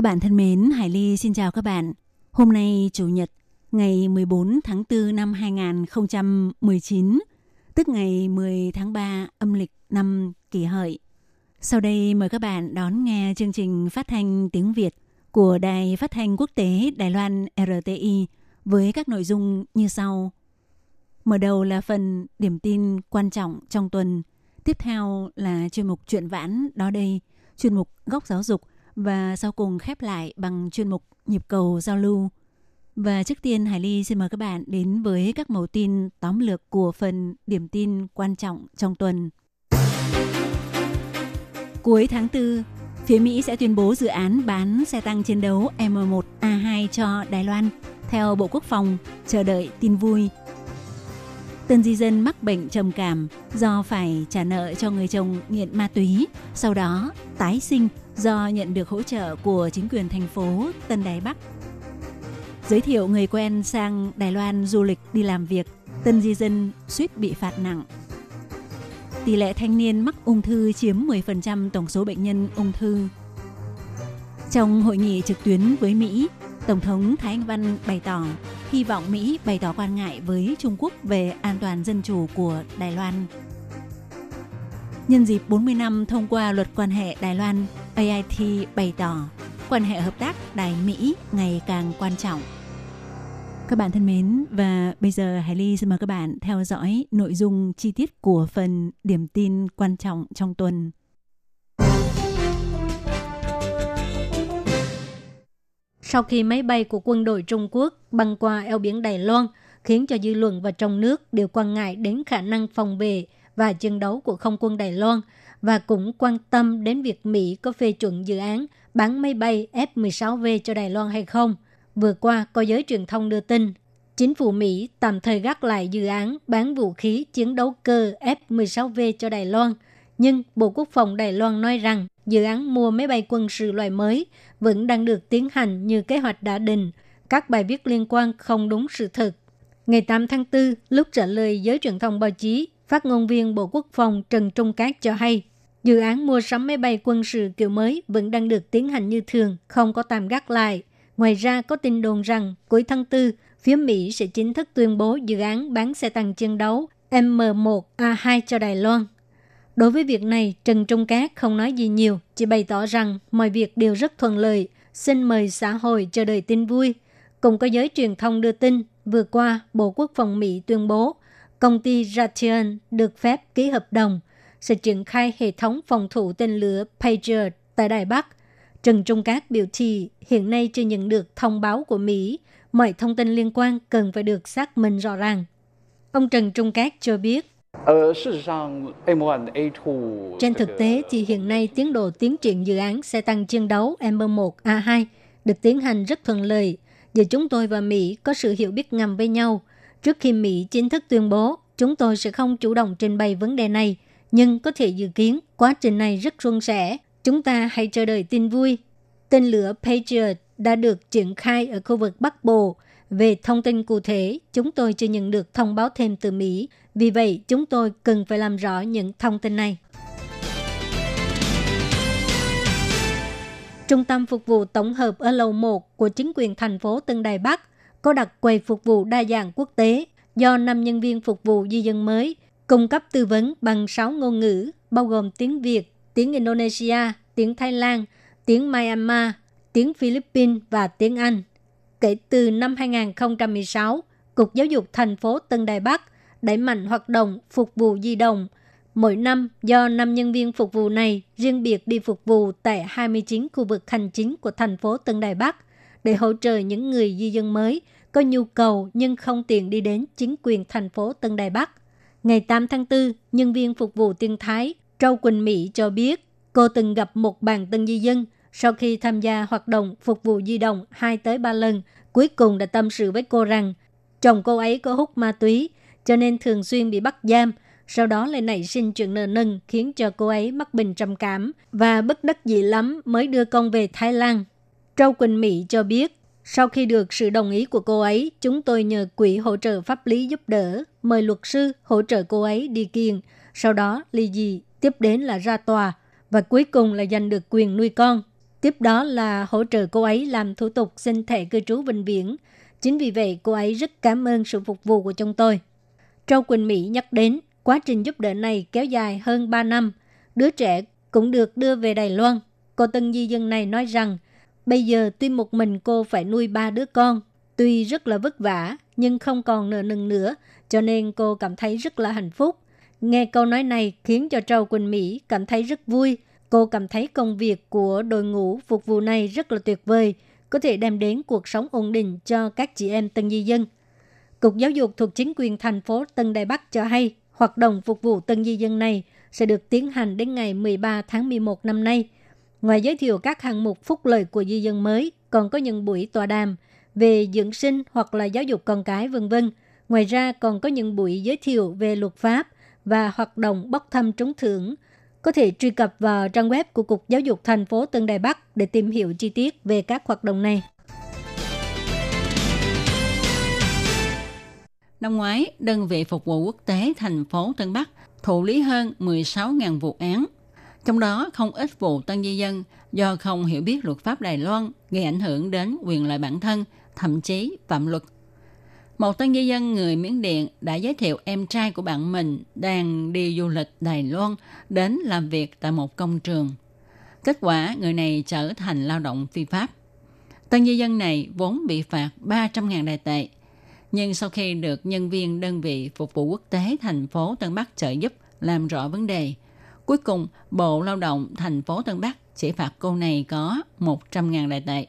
Các bạn thân mến, Hải Ly xin chào các bạn. Hôm nay Chủ nhật, ngày 14 tháng 4 năm 2019, tức ngày 10 tháng 3 âm lịch năm kỷ hợi. Sau đây mời các bạn đón nghe chương trình phát thanh tiếng Việt của Đài Phát thanh Quốc tế Đài Loan RTI với các nội dung như sau. Mở đầu là phần điểm tin quan trọng trong tuần. Tiếp theo là chuyên mục chuyện vãn đó đây, chuyên mục góc giáo dục và sau cùng khép lại bằng chuyên mục nhịp cầu giao lưu. Và trước tiên Hải Ly xin mời các bạn đến với các mẫu tin tóm lược của phần điểm tin quan trọng trong tuần. Cuối tháng 4, phía Mỹ sẽ tuyên bố dự án bán xe tăng chiến đấu M1A2 cho Đài Loan. Theo Bộ Quốc phòng, chờ đợi tin vui. Tân di dân mắc bệnh trầm cảm do phải trả nợ cho người chồng nghiện ma túy, sau đó tái sinh do nhận được hỗ trợ của chính quyền thành phố Tân Đài Bắc. Giới thiệu người quen sang Đài Loan du lịch đi làm việc, tân di dân suýt bị phạt nặng. Tỷ lệ thanh niên mắc ung thư chiếm 10% tổng số bệnh nhân ung thư. Trong hội nghị trực tuyến với Mỹ, Tổng thống Thái Anh Văn bày tỏ hy vọng Mỹ bày tỏ quan ngại với Trung Quốc về an toàn dân chủ của Đài Loan. Nhân dịp 40 năm thông qua luật quan hệ Đài Loan, AIT bày tỏ quan hệ hợp tác Đài Mỹ ngày càng quan trọng. Các bạn thân mến, và bây giờ Hải Ly xin mời các bạn theo dõi nội dung chi tiết của phần điểm tin quan trọng trong tuần. Sau khi máy bay của quân đội Trung Quốc băng qua eo biển Đài Loan, khiến cho dư luận và trong nước đều quan ngại đến khả năng phòng vệ và chiến đấu của không quân Đài Loan và cũng quan tâm đến việc Mỹ có phê chuẩn dự án bán máy bay F-16V cho Đài Loan hay không. Vừa qua, có giới truyền thông đưa tin, chính phủ Mỹ tạm thời gác lại dự án bán vũ khí chiến đấu cơ F-16V cho Đài Loan, nhưng Bộ Quốc phòng Đài Loan nói rằng dự án mua máy bay quân sự loại mới vẫn đang được tiến hành như kế hoạch đã định. Các bài viết liên quan không đúng sự thật. Ngày 8 tháng 4, lúc trả lời giới truyền thông báo chí, phát ngôn viên Bộ Quốc phòng Trần Trung Cát cho hay, dự án mua sắm máy bay quân sự kiểu mới vẫn đang được tiến hành như thường, không có tạm gác lại. Ngoài ra có tin đồn rằng cuối tháng 4, phía Mỹ sẽ chính thức tuyên bố dự án bán xe tăng chiến đấu M1A2 cho Đài Loan. Đối với việc này, Trần Trung Cát không nói gì nhiều, chỉ bày tỏ rằng mọi việc đều rất thuận lợi. Xin mời xã hội chờ đợi tin vui. Cùng có giới truyền thông đưa tin, vừa qua Bộ Quốc phòng Mỹ tuyên bố công ty Raytheon được phép ký hợp đồng sẽ triển khai hệ thống phòng thủ tên lửa Patriot tại Đài Bắc. Trần Trung Cát biểu thị hiện nay chưa nhận được thông báo của Mỹ, mọi thông tin liên quan cần phải được xác minh rõ ràng. Ông Trần Trung Cát cho biết, trên thực tế thì hiện nay tiến độ tiến triển dự án xe tăng chiến đấu M1A2 được tiến hành rất thuận lợi. Giờ chúng tôi và Mỹ có sự hiểu biết ngầm với nhau. Trước khi Mỹ chính thức tuyên bố, chúng tôi sẽ không chủ động trình bày vấn đề này, nhưng có thể dự kiến quá trình này rất suôn sẻ. Chúng ta hãy chờ đợi tin vui. Tên lửa Patriot đã được triển khai ở khu vực Bắc Bộ. Về thông tin cụ thể, chúng tôi chưa nhận được thông báo thêm từ Mỹ. Vì vậy, chúng tôi cần phải làm rõ những thông tin này. Trung tâm phục vụ tổng hợp ở lầu 1 của chính quyền thành phố Tân Đài Bắc có đặt quầy phục vụ đa dạng quốc tế do 5 nhân viên phục vụ di dân mới cung cấp tư vấn bằng 6 ngôn ngữ, bao gồm tiếng Việt, tiếng Indonesia, tiếng Thái Lan, tiếng Myanmar, tiếng Philippines và tiếng Anh. Kể từ năm 2016, Cục Giáo dục thành phố Tân Đài Bắc đẩy mạnh hoạt động phục vụ di động. Mỗi năm, do 5 nhân viên phục vụ này riêng biệt đi phục vụ tại 29 khu vực hành chính của thành phố Tân Đài Bắc để hỗ trợ những người di dân mới có nhu cầu nhưng không tiện đi đến chính quyền thành phố Tân Đài Bắc. Ngày 8 tháng 4, nhân viên phục vụ tiên Thái Châu Quỳnh Mỹ cho biết Cô từng gặp một bạn tân di dân sau khi tham gia hoạt động phục vụ di động 2 tới 3 lần, cuối cùng đã tâm sự với cô rằng chồng cô ấy có hút ma túy, cho nên thường xuyên bị bắt giam, sau đó lại nảy sinh chuyện nợ nần khiến cho cô ấy mắc bệnh trầm cảm và bất đắc dĩ lắm mới đưa con về Thái Lan. Châu Quỳnh Mỹ cho biết, sau khi được sự đồng ý của cô ấy, chúng tôi nhờ quỹ hỗ trợ pháp lý giúp đỡ, mời luật sư hỗ trợ cô ấy đi kiện. Sau đó ly dị, tiếp đến là ra tòa và cuối cùng là giành được quyền nuôi con. Tiếp đó là hỗ trợ cô ấy làm thủ tục xin thẻ cư trú vĩnh viễn. Chính vì vậy cô ấy rất cảm ơn sự phục vụ của chúng tôi. Châu Quỳnh Mỹ nhắc đến quá trình giúp đỡ này kéo dài hơn 3 năm. Đứa trẻ cũng được đưa về Đài Loan. Cô tân di dân này nói rằng bây giờ tuy một mình cô phải nuôi ba đứa con, tuy rất là vất vả nhưng không còn nợ nần nữa, cho nên cô cảm thấy rất là hạnh phúc. Nghe câu nói này khiến cho Châu Quỳnh Mỹ cảm thấy rất vui. Cô cảm thấy công việc của đội ngũ phục vụ này rất là tuyệt vời, có thể đem đến cuộc sống ổn định cho các chị em tân di dân. Cục Giáo dục thuộc chính quyền thành phố Tân Đài Bắc cho hay, hoạt động phục vụ tân di dân này sẽ được tiến hành đến ngày 13 tháng 11 năm nay. Ngoài giới thiệu các hạng mục phúc lợi của di dân mới, còn có những buổi tọa đàm về dưỡng sinh hoặc là giáo dục con cái vân vân. Ngoài ra còn có những buổi giới thiệu về luật pháp và hoạt động bốc thăm trúng thưởng. Có thể truy cập vào trang web của Cục Giáo dục thành phố Tân Đài Bắc để tìm hiểu chi tiết về các hoạt động này. Năm ngoái, đơn vị phục vụ quốc tế thành phố Tân Bắc thụ lý hơn 16.000 vụ án. Trong đó không ít vụ tân di dân do không hiểu biết luật pháp Đài Loan gây ảnh hưởng đến quyền lợi bản thân, thậm chí phạm luật. Một tân di dân người Miến Điện đã giới thiệu em trai của bạn mình đang đi du lịch Đài Loan đến làm việc tại một công trường. Kết quả, người này trở thành lao động phi pháp. Tân di dân này vốn bị phạt 300.000 đài tệ – nhưng sau khi được nhân viên đơn vị phục vụ quốc tế thành phố Tân Bắc trợ giúp làm rõ vấn đề, cuối cùng Bộ Lao động thành phố Tân Bắc chỉ phạt cô này có 100.000 đại tệ.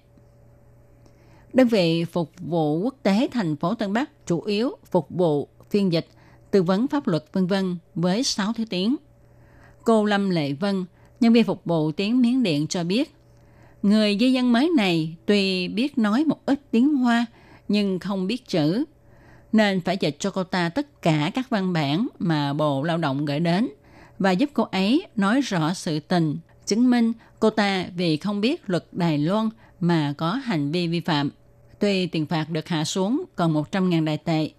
Đơn vị phục vụ quốc tế thành phố Tân Bắc chủ yếu phục vụ phiên dịch, tư vấn pháp luật vân vân với 6 thứ tiếng. Cô Lâm Lệ Vân, nhân viên phục vụ tiếng Miến Điện cho biết, người di dân mới này tuy biết nói một ít tiếng Hoa nhưng không biết chữ, nên phải dịch cho cô ta tất cả các văn bản mà Bộ Lao động gửi đến và giúp cô ấy nói rõ sự tình, chứng minh cô ta vì không biết luật Đài Loan mà có hành vi vi phạm. Tuy tiền phạt được hạ xuống còn 100.000 đài tệ,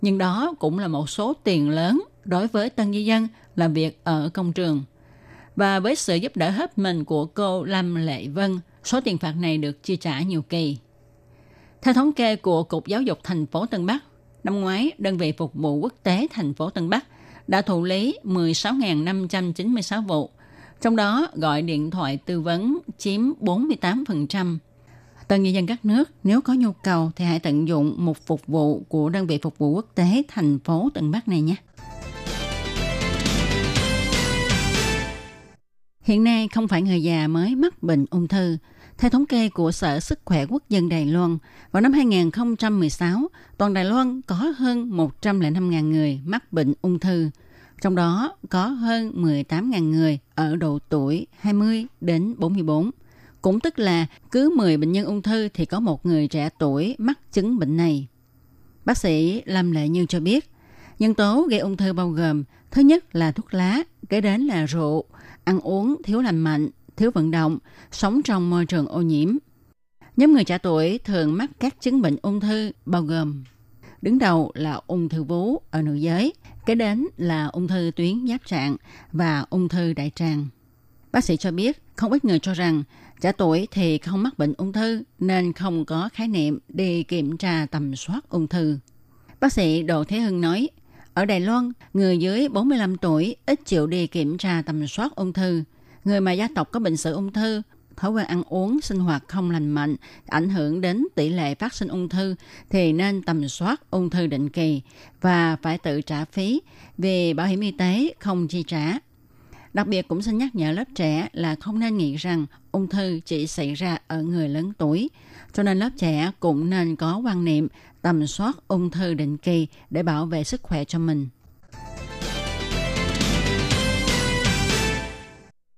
nhưng đó cũng là một số tiền lớn đối với tân di dân làm việc ở công trường. Và với sự giúp đỡ hết mình của cô Lâm Lệ Vân, số tiền phạt này được chi trả nhiều kỳ. Theo thống kê của Cục Giáo dục thành phố Tân Bắc, năm ngoái, đơn vị phục vụ quốc tế thành phố Tân Bắc đã thụ lý 16.596 vụ, trong đó gọi điện thoại tư vấn chiếm 48%. Tân nhân dân các nước nếu có nhu cầu thì hãy tận dụng một phục vụ của đơn vị phục vụ quốc tế thành phố Tân Bắc này nhé. Hiện nay không phải người già mới mắc bệnh ung thư, theo thống kê của Sở Sức khỏe Quốc dân Đài Loan, vào năm 2016, toàn Đài Loan có hơn 105.000 người mắc bệnh ung thư. Trong đó có hơn 18.000 người ở độ tuổi 20 đến 44. Cũng tức là cứ 10 bệnh nhân ung thư thì có một người trẻ tuổi mắc chứng bệnh này. Bác sĩ Lâm Lệ Như cho biết, nhân tố gây ung thư bao gồm thứ nhất là thuốc lá, kế đến là rượu, ăn uống thiếu lành mạnh, thiếu vận động, sống trong môi trường ô nhiễm. Nhóm người trẻ tuổi thường mắc các chứng bệnh ung thư bao gồm đứng đầu là ung thư vú ở nữ giới, kế đến là ung thư tuyến giáp trạng và ung thư đại tràng. Bác sĩ cho biết không ít người cho rằng trẻ tuổi thì không mắc bệnh ung thư nên không có khái niệm đi kiểm tra tầm soát ung thư. Bác sĩ Đỗ Thế Hưng nói, ở Đài Loan, người dưới 45 tuổi ít chịu đi kiểm tra tầm soát ung thư – Người mà gia tộc có bệnh sử ung thư, thói quen ăn uống, sinh hoạt không lành mạnh, ảnh hưởng đến tỷ lệ phát sinh ung thư thì nên tầm soát ung thư định kỳ và phải tự trả phí vì bảo hiểm y tế không chi trả. Đặc biệt cũng xin nhắc nhở lớp trẻ là không nên nghĩ rằng ung thư chỉ xảy ra ở người lớn tuổi. Cho nên lớp trẻ cũng nên có quan niệm tầm soát ung thư định kỳ để bảo vệ sức khỏe cho mình.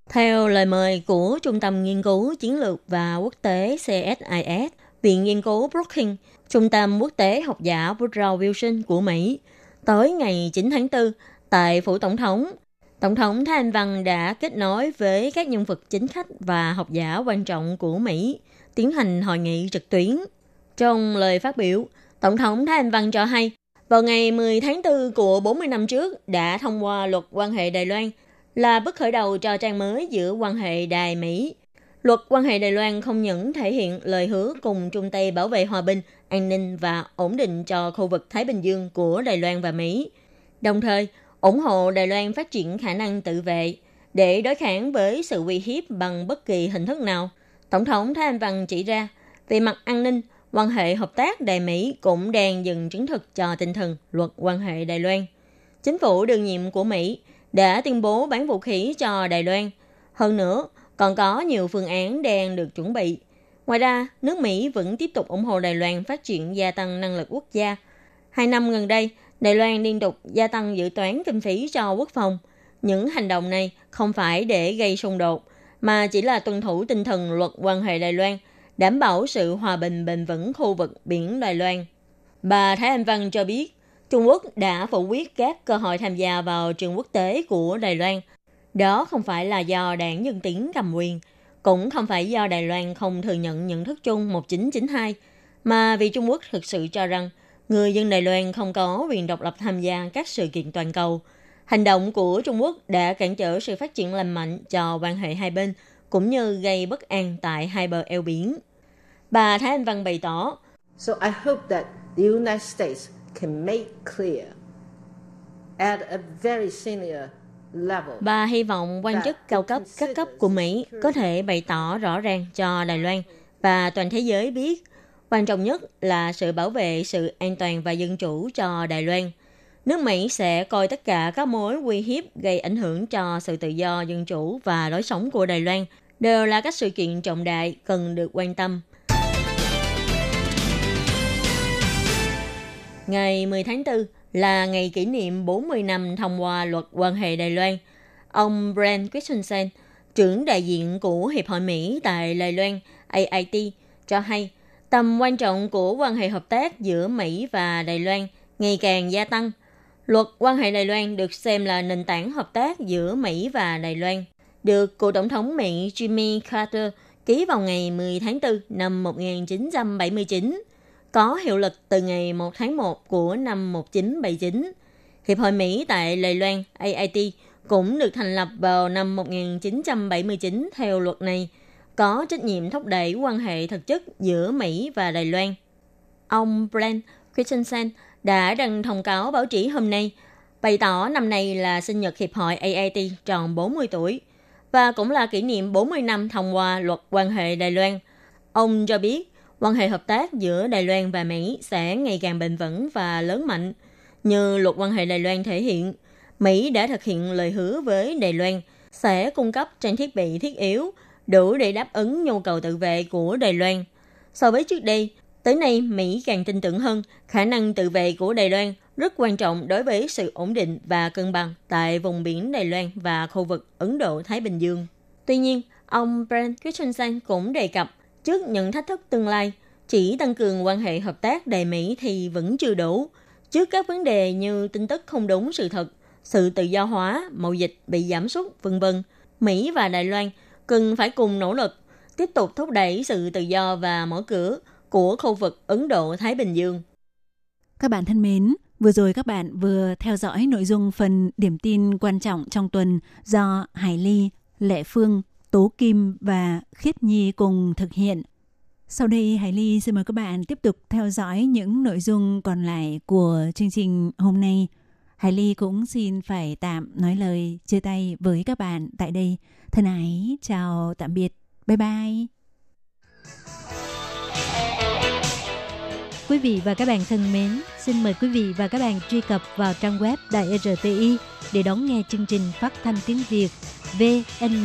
Theo lời mời của Trung tâm Nghiên cứu Chiến lược và Quốc tế CSIS, Viện Nghiên cứu Brookings, Trung tâm Quốc tế Học giả Woodrow Wilson của Mỹ, tới ngày 9 tháng 4 tại Phủ Tổng thống, Tổng thống Thái Anh Văn đã kết nối với các nhân vật chính khách và học giả quan trọng của Mỹ tiến hành hội nghị trực tuyến. Trong lời phát biểu, Tổng thống Thái Anh Văn cho hay, vào ngày 10 tháng 4 của 40 năm trước đã thông qua luật quan hệ Đài Loan là bước khởi đầu cho trang mới giữa quan hệ Đài Mỹ. Luật quan hệ Đài Loan không những thể hiện lời hứa cùng chung tay bảo vệ hòa bình, an ninh và ổn định cho khu vực Thái Bình Dương của Đài Loan và Mỹ, đồng thời ủng hộ Đài Loan phát triển khả năng tự vệ để đối kháng với sự uy hiếp bằng bất kỳ hình thức nào. Tổng thống Thái Anh Văn chỉ ra, về mặt an ninh, quan hệ hợp tác Đài Mỹ cũng đang dừng chứng thực cho tinh thần luật quan hệ Đài Loan. Chính phủ đương nhiệm của Mỹ đã tuyên bố bán vũ khí cho Đài Loan. Hơn nữa, còn có nhiều phương án đang được chuẩn bị. Ngoài ra, nước Mỹ vẫn tiếp tục ủng hộ Đài Loan phát triển gia tăng năng lực quốc gia. Hai năm gần đây, Đài Loan liên tục gia tăng dự toán kinh phí cho quốc phòng. Những hành động này không phải để gây xung đột, mà chỉ là tuân thủ tinh thần luật quan hệ Đài Loan, đảm bảo sự hòa bình bền vững khu vực biển Đài Loan. Bà Thái Anh Văn cho biết, Trung Quốc đã phủ quyết các cơ hội tham gia vào trường quốc tế của Đài Loan. Đó không phải là do đảng Dân Tiến cầm quyền, cũng không phải do Đài Loan không thừa nhận nhận thức chung 1992, mà vì Trung Quốc thực sự cho rằng người dân Đài Loan không có quyền độc lập tham gia các sự kiện toàn cầu. Hành động của Trung Quốc đã cản trở sự phát triển lành mạnh cho quan hệ hai bên, cũng như gây bất an tại hai bờ eo biển. Bà Thái Anh Văn bày tỏ, So I hope that the United States can make clear at a very senior level. Bà hy vọng quan chức cao cấp các cấp của Mỹ có thể bày tỏ rõ ràng cho Đài Loan và toàn thế giới biết quan trọng nhất là sự bảo vệ sự an toàn và dân chủ cho Đài Loan. Nước Mỹ sẽ coi tất cả các mối uy hiếp gây ảnh hưởng cho sự tự do, dân chủ và lối sống của Đài Loan đều là các sự kiện trọng đại cần được quan tâm. Ngày 10 tháng 4 là ngày kỷ niệm 40 năm thông qua luật quan hệ Đài Loan. Ông Brent Christensen, trưởng đại diện của Hiệp hội Mỹ tại Đài Loan AIT, cho hay tầm quan trọng của quan hệ hợp tác giữa Mỹ và Đài Loan ngày càng gia tăng. Luật quan hệ Đài Loan được xem là nền tảng hợp tác giữa Mỹ và Đài Loan, được cựu tổng thống Mỹ Jimmy Carter ký vào ngày 10 tháng 4 năm 1979 có hiệu lực từ ngày 1 tháng 1 của năm 1979. Hiệp hội Mỹ tại Đài Loan AIT cũng được thành lập vào năm 1979 theo luật này, có trách nhiệm thúc đẩy quan hệ thực chất giữa Mỹ và Đài Loan. Ông Brent Christensen đã đăng thông cáo báo chí hôm nay, bày tỏ năm nay là sinh nhật Hiệp hội AIT tròn 40 tuổi và cũng là kỷ niệm 40 năm thông qua luật quan hệ Đài Loan. Ông cho biết quan hệ hợp tác giữa Đài Loan và Mỹ sẽ ngày càng bền vững và lớn mạnh. Như luật quan hệ Đài Loan thể hiện, Mỹ đã thực hiện lời hứa với Đài Loan sẽ cung cấp trang thiết bị thiết yếu đủ để đáp ứng nhu cầu tự vệ của Đài Loan. So với trước đây, tới nay Mỹ càng tin tưởng hơn khả năng tự vệ của Đài Loan rất quan trọng đối với sự ổn định và cân bằng tại vùng biển Đài Loan và khu vực Ấn Độ-Thái Bình Dương. Tuy nhiên, ông Brent Christensen cũng đề cập trước những thách thức tương lai, chỉ tăng cường quan hệ hợp tác đầy Mỹ thì vẫn chưa đủ. Trước các vấn đề như tin tức không đúng sự thật, sự tự do hóa, mậu dịch bị giảm sút, vân vân, Mỹ và Đài Loan cần phải cùng nỗ lực tiếp tục thúc đẩy sự tự do và mở cửa của khu vực Ấn Độ-Thái Bình Dương. Các bạn thân mến, vừa rồi các bạn vừa theo dõi nội dung phần điểm tin quan trọng trong tuần do Hải Ly, Lệ Phương Tố Kim và Khiết Nhi cùng thực hiện. Sau đây Hải Ly xin mời các bạn tiếp tục theo dõi những nội dung còn lại của chương trình hôm nay. Hải Ly cũng xin phải tạm nói lời chia tay với các bạn tại đây. Thân ái, chào tạm biệt. Bye bye. Quý vị và các bạn thân mến, xin mời quý vị và các bạn truy cập vào trang web Đài RTI để đón nghe chương trình phát thanh tiếng Việt VN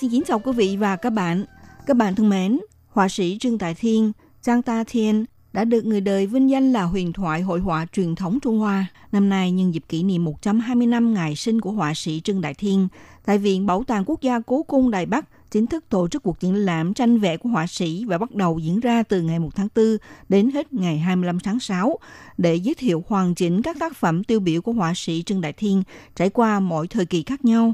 Xin kính chào quý vị và các bạn. Các bạn thân mến, họa sĩ Trương Tài Thiên, Trang Ta Thiên đã được người đời vinh danh là huyền thoại hội họa truyền thống Trung Hoa. Năm nay nhân dịp kỷ niệm 120 năm ngày sinh của họa sĩ Trương Đại Thiên, tại Viện Bảo tàng Quốc gia Cố Cung Đài Bắc chính thức tổ chức cuộc triển lãm tranh vẽ của họa sĩ và bắt đầu diễn ra từ ngày 1 tháng 4 đến hết ngày 25 tháng 6 để giới thiệu hoàn chỉnh các tác phẩm tiêu biểu của họa sĩ Trương Đại Thiên trải qua mọi thời kỳ khác nhau.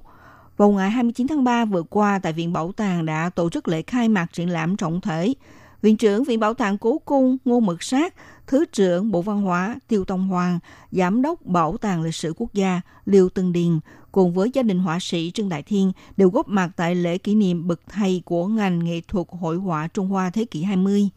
Vào ngày 29 tháng 3 vừa qua tại Viện Bảo tàng đã tổ chức lễ khai mạc triển lãm trọng thể. Viện trưởng Viện Bảo tàng Cố Cung Ngô Mực Sát, Thứ trưởng Bộ Văn hóa Tiêu Tông Hoàng, Giám đốc Bảo tàng Lịch sử Quốc gia Liêu Tân Điền cùng với gia đình họa sĩ Trương Đại Thiên đều góp mặt tại lễ kỷ niệm bậc thầy của ngành nghệ thuật hội họa Trung Hoa thế kỷ 20.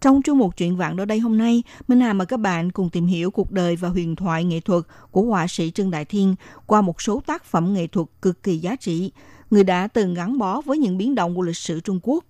Trong chương mục chuyện vạn đó đây hôm nay, Minh Hà mời các bạn cùng tìm hiểu cuộc đời và huyền thoại nghệ thuật của họa sĩ Trương Đại Thiên qua một số tác phẩm nghệ thuật cực kỳ giá trị, người đã từng gắn bó với những biến động của lịch sử Trung Quốc.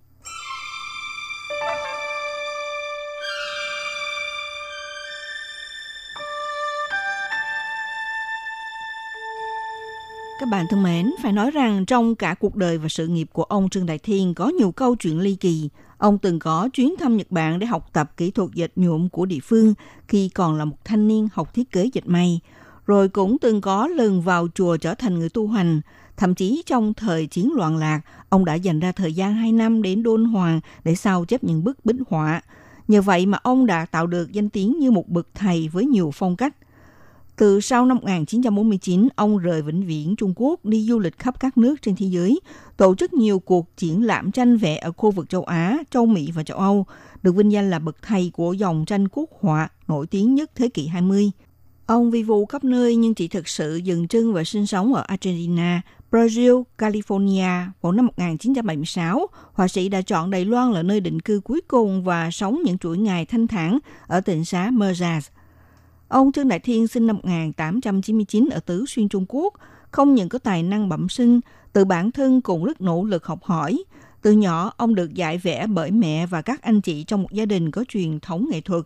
Các bạn thân mến, phải nói rằng trong cả cuộc đời và sự nghiệp của ông Trương Đại Thiên có nhiều câu chuyện ly kỳ. Ông từng có chuyến thăm Nhật Bản để học tập kỹ thuật dệt nhuộm của địa phương khi còn là một thanh niên học thiết kế dệt may. Rồi cũng từng có lần vào chùa trở thành người tu hành. Thậm chí trong thời chiến loạn lạc, ông đã dành ra thời gian 2 năm đến Đôn Hoàng để sao chép những bức bích họa. Nhờ vậy mà ông đã tạo được danh tiếng như một bậc thầy với nhiều phong cách. Từ sau năm 1949, ông rời vĩnh viễn Trung Quốc đi du lịch khắp các nước trên thế giới, tổ chức nhiều cuộc triển lãm tranh vẽ ở khu vực châu Á, châu Mỹ và châu Âu, được vinh danh là bậc thầy của dòng tranh quốc họa nổi tiếng nhất thế kỷ 20. Ông vi vu khắp nơi nhưng chỉ thực sự dừng chân và sinh sống ở Argentina, Brazil, California vào năm 1976. Họa sĩ đã chọn Đài Loan là nơi định cư cuối cùng và sống những chuỗi ngày thanh thản ở tỉnh xá Merzaz. Ông Trương Đại Thiên sinh năm 1899 ở Tứ Xuyên Trung Quốc, không những có tài năng bẩm sinh, từ bản thân cũng rất nỗ lực học hỏi. Từ nhỏ, ông được dạy vẽ bởi mẹ và các anh chị trong một gia đình có truyền thống nghệ thuật.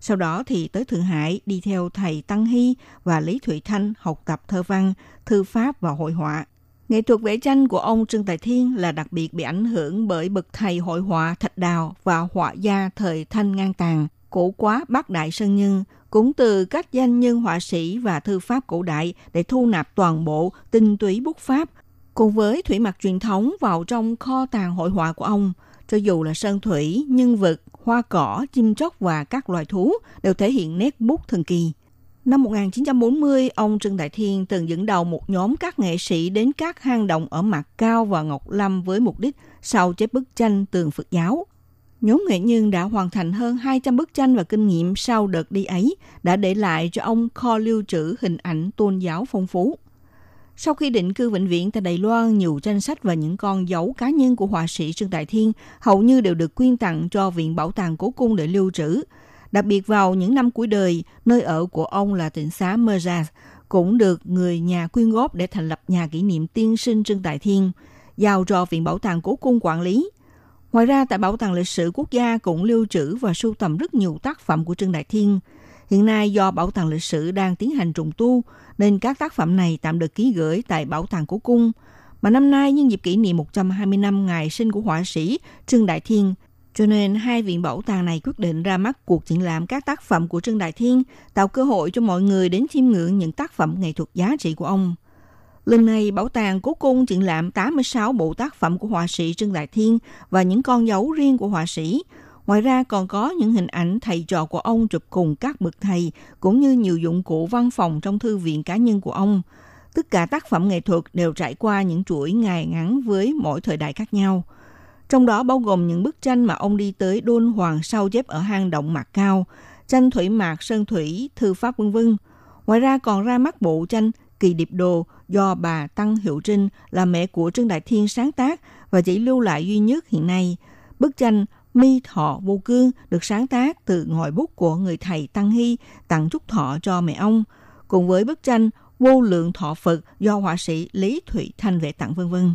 Sau đó thì tới Thượng Hải đi theo thầy Tăng Hy và Lý Thụy Thanh học tập thơ văn, thư pháp và hội họa. Nghệ thuật vẽ tranh của ông Trương Tài Thiên là đặc biệt bị ảnh hưởng bởi bậc thầy hội họa Thạch Đào và họa gia thời Thanh Ngang Tàng, cổ quá Bác Đại Sơn Nhân, cũng từ các danh nhân họa sĩ và thư pháp cổ đại để thu nạp toàn bộ tinh túy bút pháp cùng với thủy mặc truyền thống vào trong kho tàng hội họa của ông. Cho dù là sơn thủy, nhân vật, hoa cỏ, chim chóc và các loài thú đều thể hiện nét bút thần kỳ. Năm 1940, ông Trương Đại Thiên từng dẫn đầu một nhóm các nghệ sĩ đến các hang động ở Mạc Cao và Ngọc Lâm với mục đích sao chép bức tranh tường Phật giáo. Nhóm nghệ nhân đã hoàn thành hơn 200 bức tranh và kinh nghiệm sau đợt đi ấy đã để lại cho ông kho lưu trữ hình ảnh tôn giáo phong phú. Sau khi định cư vĩnh viễn tại Đài Loan, nhiều tranh sách và những con dấu cá nhân của họa sĩ Trương Đại Thiên hầu như đều được quyên tặng cho Viện Bảo tàng Cố Cung để lưu trữ. Đặc biệt vào những năm cuối đời, nơi ở của ông là tỉnh xá Merzaz, cũng được người nhà quyên góp để thành lập nhà kỷ niệm tiên sinh Trương Đại Thiên, giao cho Viện Bảo tàng Cố Cung quản lý. Ngoài ra, tại Bảo tàng Lịch sử Quốc gia cũng lưu trữ và sưu tầm rất nhiều tác phẩm của Trương Đại Thiên. Hiện nay do Bảo tàng Lịch sử đang tiến hành trùng tu, nên các tác phẩm này tạm được ký gửi tại Bảo tàng Cố Cung. Mà năm nay, nhân dịp kỷ niệm 120 năm ngày sinh của họa sĩ Trương Đại Thiên, Cho nên hai viện bảo tàng này quyết định ra mắt cuộc triển lãm các tác phẩm của Trương Đại Thiên, tạo cơ hội cho mọi người đến chiêm ngưỡng những tác phẩm nghệ thuật giá trị của ông. Lần này, bảo tàng cố cung triển lãm 86 bộ tác phẩm của họa sĩ Trương Đại Thiên và những con dấu riêng của họa sĩ. Ngoài ra còn có những hình ảnh thầy trò của ông chụp cùng các bậc thầy, cũng như nhiều dụng cụ văn phòng trong thư viện cá nhân của ông. Tất cả tác phẩm nghệ thuật đều trải qua những chuỗi ngày ngắn với mỗi thời đại khác nhau. Trong đó bao gồm những bức tranh mà ông đi tới đôn hoàng sau dép ở hang động Mạc Cao, tranh thủy mạc sơn thủy, thư pháp vân vân. Ngoài ra còn ra mắt bộ tranh Kỳ điệp đồ do bà Tăng Hiệu Trinh là mẹ của Trương Đại Thiên sáng tác và chỉ lưu lại duy nhất hiện nay. Bức tranh Mi Thọ Vô Cương được sáng tác từ ngòi bút của người thầy Tăng Hy tặng chúc thọ cho mẹ ông, cùng với bức tranh Vô lượng thọ Phật do họa sĩ Lý Thụy Thanh vẽ tặng vân vân.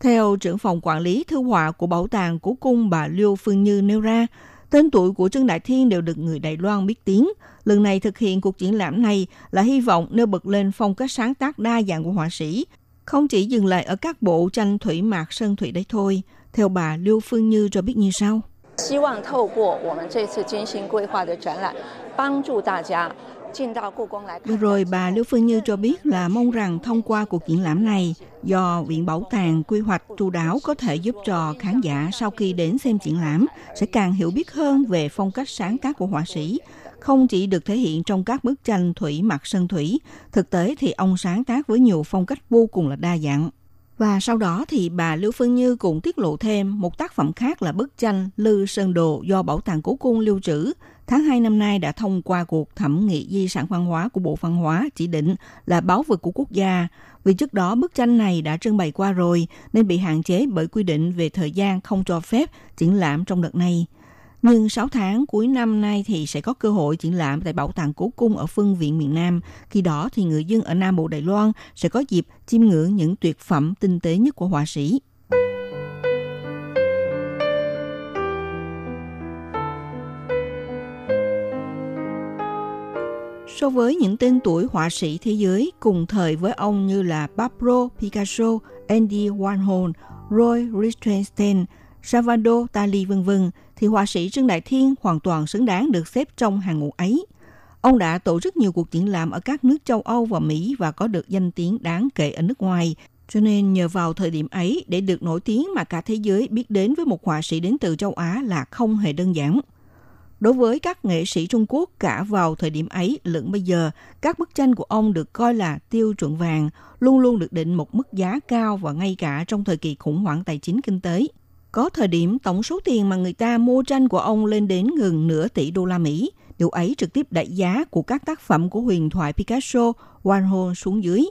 Theo trưởng phòng quản lý thư họa của bảo tàng của cung bà Liêu Phương Như nêu ra, tên tuổi của Trương Đại Thiên đều được người Đài Loan biết tiếng. Lần này thực hiện cuộc triển lãm này là hy vọng nêu bật lên phong cách sáng tác đa dạng của họa sĩ, không chỉ dừng lại ở các bộ tranh thủy mạc sơn thủy đấy thôi. Theo bà Liêu Phương Như cho biết như sau. 希望透过我们这次精心规划的展览，帮助大家 được rồi bà Lưu Phương Như cho biết là mong rằng thông qua cuộc triển lãm này, do Viện Bảo tàng quy hoạch chu đáo có thể giúp cho khán giả sau khi đến xem triển lãm sẽ càng hiểu biết hơn về phong cách sáng tác của họa sĩ, không chỉ được thể hiện trong các bức tranh thủy mặt sân thủy, thực tế thì ông sáng tác với nhiều phong cách vô cùng là đa dạng. Và sau đó thì bà Lưu Phương Như cũng tiết lộ thêm một tác phẩm khác là bức tranh Lư Sơn Đồ do Bảo tàng Cố Cung lưu trữ. Tháng 2 năm nay đã thông qua cuộc thẩm nghị di sản văn hóa của Bộ Văn hóa chỉ định là báo vật của quốc gia. Vì trước đó bức tranh này đã trưng bày qua rồi, nên bị hạn chế bởi quy định về thời gian không cho phép triển lãm trong đợt này. Nhưng 6 tháng cuối năm nay thì sẽ có cơ hội triển lãm tại Bảo tàng Cố Cung ở phương viện miền Nam. Khi đó thì người dân ở Nam Bộ Đài Loan sẽ có dịp chiêm ngưỡng những tuyệt phẩm tinh tế nhất của họa sĩ. So với những tên tuổi họa sĩ thế giới cùng thời với ông như là Pablo Picasso, Andy Warhol, Roy Lichtenstein, Salvador Dali vân vân thì họa sĩ Trương Đại Thiên hoàn toàn xứng đáng được xếp trong hàng ngũ ấy. Ông đã tổ chức nhiều cuộc triển lãm ở các nước châu Âu và Mỹ và có được danh tiếng đáng kể ở nước ngoài. Cho nên nhờ vào thời điểm ấy để được nổi tiếng mà cả thế giới biết đến với một họa sĩ đến từ châu Á là không hề đơn giản. Đối với các nghệ sĩ Trung Quốc cả vào thời điểm ấy lẫn bây giờ, các bức tranh của ông được coi là tiêu chuẩn vàng, luôn luôn được định một mức giá cao và ngay cả trong thời kỳ khủng hoảng tài chính kinh tế. Có thời điểm tổng số tiền mà người ta mua tranh của ông lên đến gần nửa tỷ đô la Mỹ. Điều ấy trực tiếp đẩy giá của các tác phẩm của huyền thoại Picasso, Warhol xuống dưới.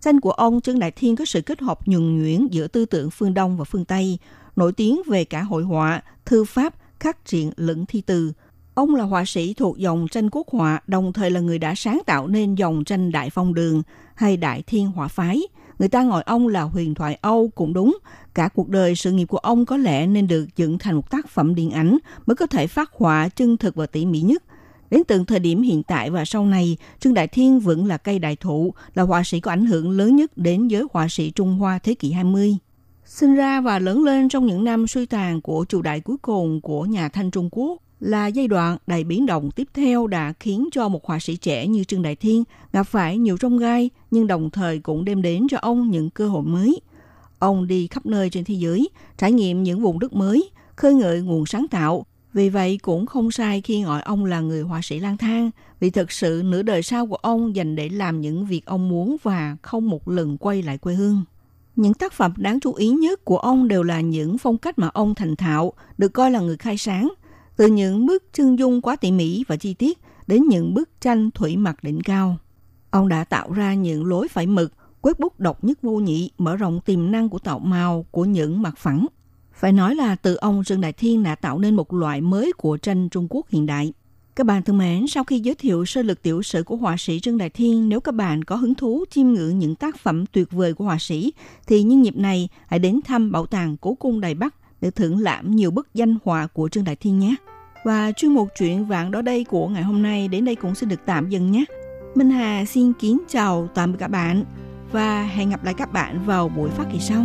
Tranh của ông Trương Đại Thiên có sự kết hợp nhuần nhuyễn giữa tư tưởng phương Đông và phương Tây, nổi tiếng về cả hội họa, thư pháp, khắc truyện lẫn thi từ. Ông là họa sĩ thuộc dòng tranh quốc họa, đồng thời là người đã sáng tạo nên dòng tranh Đại Phong Đường hay Đại Thiên Họa Phái – Người ta gọi ông là huyền thoại Âu cũng đúng. Cả cuộc đời sự nghiệp của ông có lẽ nên được dựng thành một tác phẩm điện ảnh mới có thể phát họa chân thực và tỉ mỉ nhất. Đến từng thời điểm hiện tại và sau này, Trương Đại Thiên vẫn là cây đại thụ, là họa sĩ có ảnh hưởng lớn nhất đến giới họa sĩ Trung Hoa thế kỷ 20. Sinh ra và lớn lên trong những năm suy tàn của triều đại cuối cùng của nhà Thanh Trung Quốc, là giai đoạn đầy biến động tiếp theo đã khiến cho một họa sĩ trẻ như Trương Đại Thiên gặp phải nhiều trong gai nhưng đồng thời cũng đem đến cho ông những cơ hội mới. Ông đi khắp nơi trên thế giới, trải nghiệm những vùng đất mới, khơi ngợi nguồn sáng tạo. Vì vậy cũng không sai khi gọi ông là người họa sĩ lang thang, vì thực sự nửa đời sau của ông dành để làm những việc ông muốn và không một lần quay lại quê hương. Những tác phẩm đáng chú ý nhất của ông đều là những phong cách mà ông thành thạo, được coi là người khai sáng, từ những bức chân dung quá tỉ mỉ và chi tiết đến những bức tranh thủy mặc đỉnh cao. Ông đã tạo ra những lối phải mực, quét bút độc nhất vô nhị, mở rộng tiềm năng của tạo màu của những mặt phẳng. Phải nói là từ ông Trương Đại Thiên đã tạo nên một loại mới của tranh Trung Quốc hiện đại. Các bạn thân mến, sau khi giới thiệu sơ lược tiểu sử của họa sĩ Trương Đại Thiên, nếu các bạn có hứng thú chiêm ngưỡng những tác phẩm tuyệt vời của họa sĩ, thì nhân dịp này hãy đến thăm Bảo tàng Cố Cung Đài Bắc để thưởng lãm nhiều bức danh họa của Trương Đại Thiên nhé. Và chuyên mục chuyện vạn đó đây của ngày hôm nay đến đây cũng xin được tạm dừng nhé. Minh Hà xin kính chào tạm biệt các bạn và hẹn gặp lại các bạn vào buổi phát kỳ sau.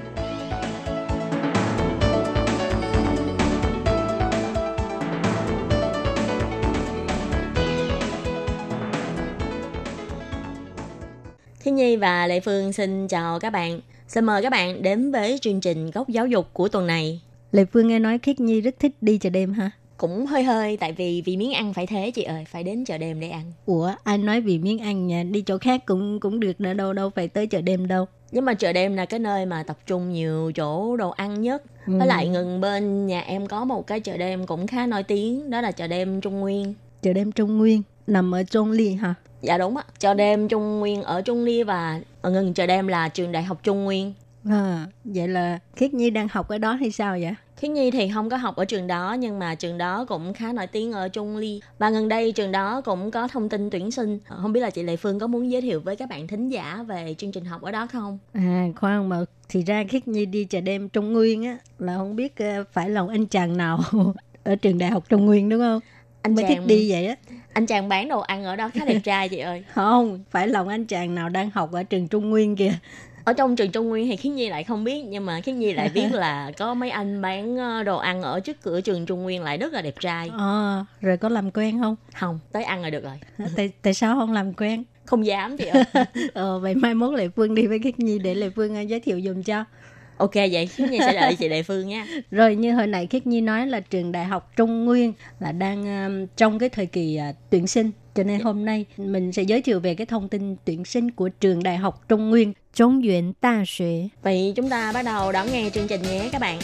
Nhi và Lệ Phương xin chào các bạn. Xin mời các bạn đến với chương trình Góc Giáo dục của tuần này. Lệ Phương nghe nói Khiết Nhi rất thích đi chợ đêm ha. Cũng hơi hơi tại vì vì miếng ăn phải thế chị ơi, phải đến chợ đêm để ăn. Ủa, anh nói vì miếng ăn nha, đi chỗ khác cũng cũng được nữa đâu đâu phải tới chợ đêm đâu. Nhưng mà chợ đêm là cái nơi mà tập trung nhiều chỗ đồ ăn nhất. Ừ. Với lại gần bên nhà em có một cái chợ đêm cũng khá nổi tiếng, đó là chợ đêm Trung Nguyên. Chợ đêm Trung Nguyên nằm ở Trung Ly hả? Dạ đúng á, chợ đêm Trung Nguyên ở Trung Ly và ở gần chợ đêm là trường đại học Trung Nguyên. À, vậy là Khiết Nhi đang học ở đó hay sao vậy? Khiết Nhi thì không có học ở trường đó nhưng mà trường đó cũng khá nổi tiếng ở Trung Ly. Và gần đây trường đó cũng có thông tin tuyển sinh. Không biết là chị Lệ Phương có muốn giới thiệu với các bạn thính giả về chương trình học ở đó không? À khoan mà thì ra Khiết Nhi đi chợ đêm Trung Nguyên á là không biết ờ, phải lòng anh chàng nào ở trường đại học Trung Nguyên đúng không? Anh Mới chàng thích đi vậy á. Anh chàng bán đồ ăn ở đó khá đẹp trai chị ơi. Không, phải lòng anh chàng nào đang học ở trường Trung Nguyên kìa. Ở trong trường Trung Nguyên thì Khiết Nhi lại không biết nhưng mà Khiết Nhi lại biết là có mấy anh bán ờ, đồ ăn ở trước cửa trường Trung Nguyên lại rất là đẹp trai. Ờ, rồi có làm quen không? Không, tới ăn là được rồi. Tại, tại sao không làm quen? Không dám chị ơi. Ờ, vậy mai mốt Lệ Phương đi với Khiết Nhi để Lệ Phương ờ, giới thiệu dùm cho. Ok vậy Khiết Nhi sẽ đợi chị Lệ Phương nha. Rồi như hồi nãy Khiết Nhi nói là trường đại học Trung Nguyên là đang um, trong cái thời kỳ uh, tuyển sinh. Cho nên hôm nay mình sẽ giới thiệu về cái thông tin tuyển sinh của trường đại học Trung Nguyên, Trung Yuan Đại Xuế. Vậy chúng ta bắt đầu đón nghe chương trình nhé các bạn.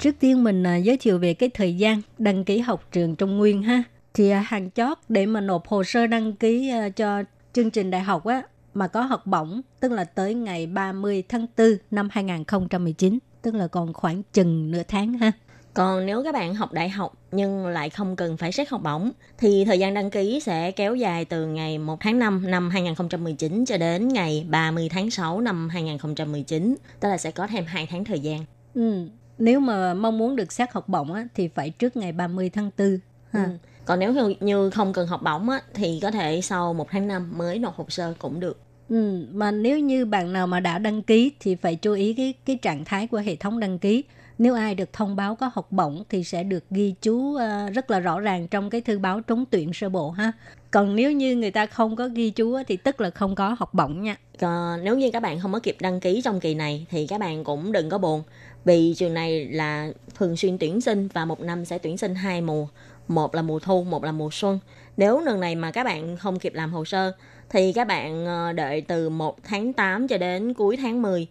Trước tiên mình à, giới thiệu về cái thời gian đăng ký học trường Trung Nguyên ha. Thì à, hàng chót để mà nộp hồ sơ đăng ký à, cho chương trình đại học á mà có học bổng tức là tới ngày 30 tháng 4 năm 2019, tức là còn khoảng chừng nửa tháng ha. Còn nếu các bạn học đại học nhưng lại không cần phải xét học bổng thì thời gian đăng ký sẽ kéo dài từ ngày 1 tháng 5 năm 2019 cho đến ngày 30 tháng 6 năm 2019, tức là sẽ có thêm 2 tháng thời gian. Ừ, nếu mà mong muốn được xét học bổng á, thì phải trước ngày 30 tháng 4 ha. Ừ. Còn nếu như- không cần học bổng á, thì có thể sau 1 tháng 5 mới nộp hồ sơ cũng được. Ừ, mà nếu như bạn nào mà đã đăng ký thì phải chú ý cái cái trạng thái của hệ thống đăng ký. Nếu ai được thông báo có học bổng thì sẽ được ghi chú ờ, rất là rõ ràng trong cái thư báo trúng tuyển sơ bộ ha. Còn nếu như người ta không có ghi chú thì tức là không có học bổng nha. Còn nếu như các bạn không có kịp đăng ký trong kỳ này thì các bạn cũng đừng có buồn. Vì trường này là thường xuyên tuyển sinh và một năm sẽ tuyển sinh hai mùa. Một là mùa thu, một là mùa xuân. Nếu lần này mà các bạn không kịp làm hồ sơ thì các bạn ờ, đợi từ 1 tháng 8 cho đến cuối tháng 10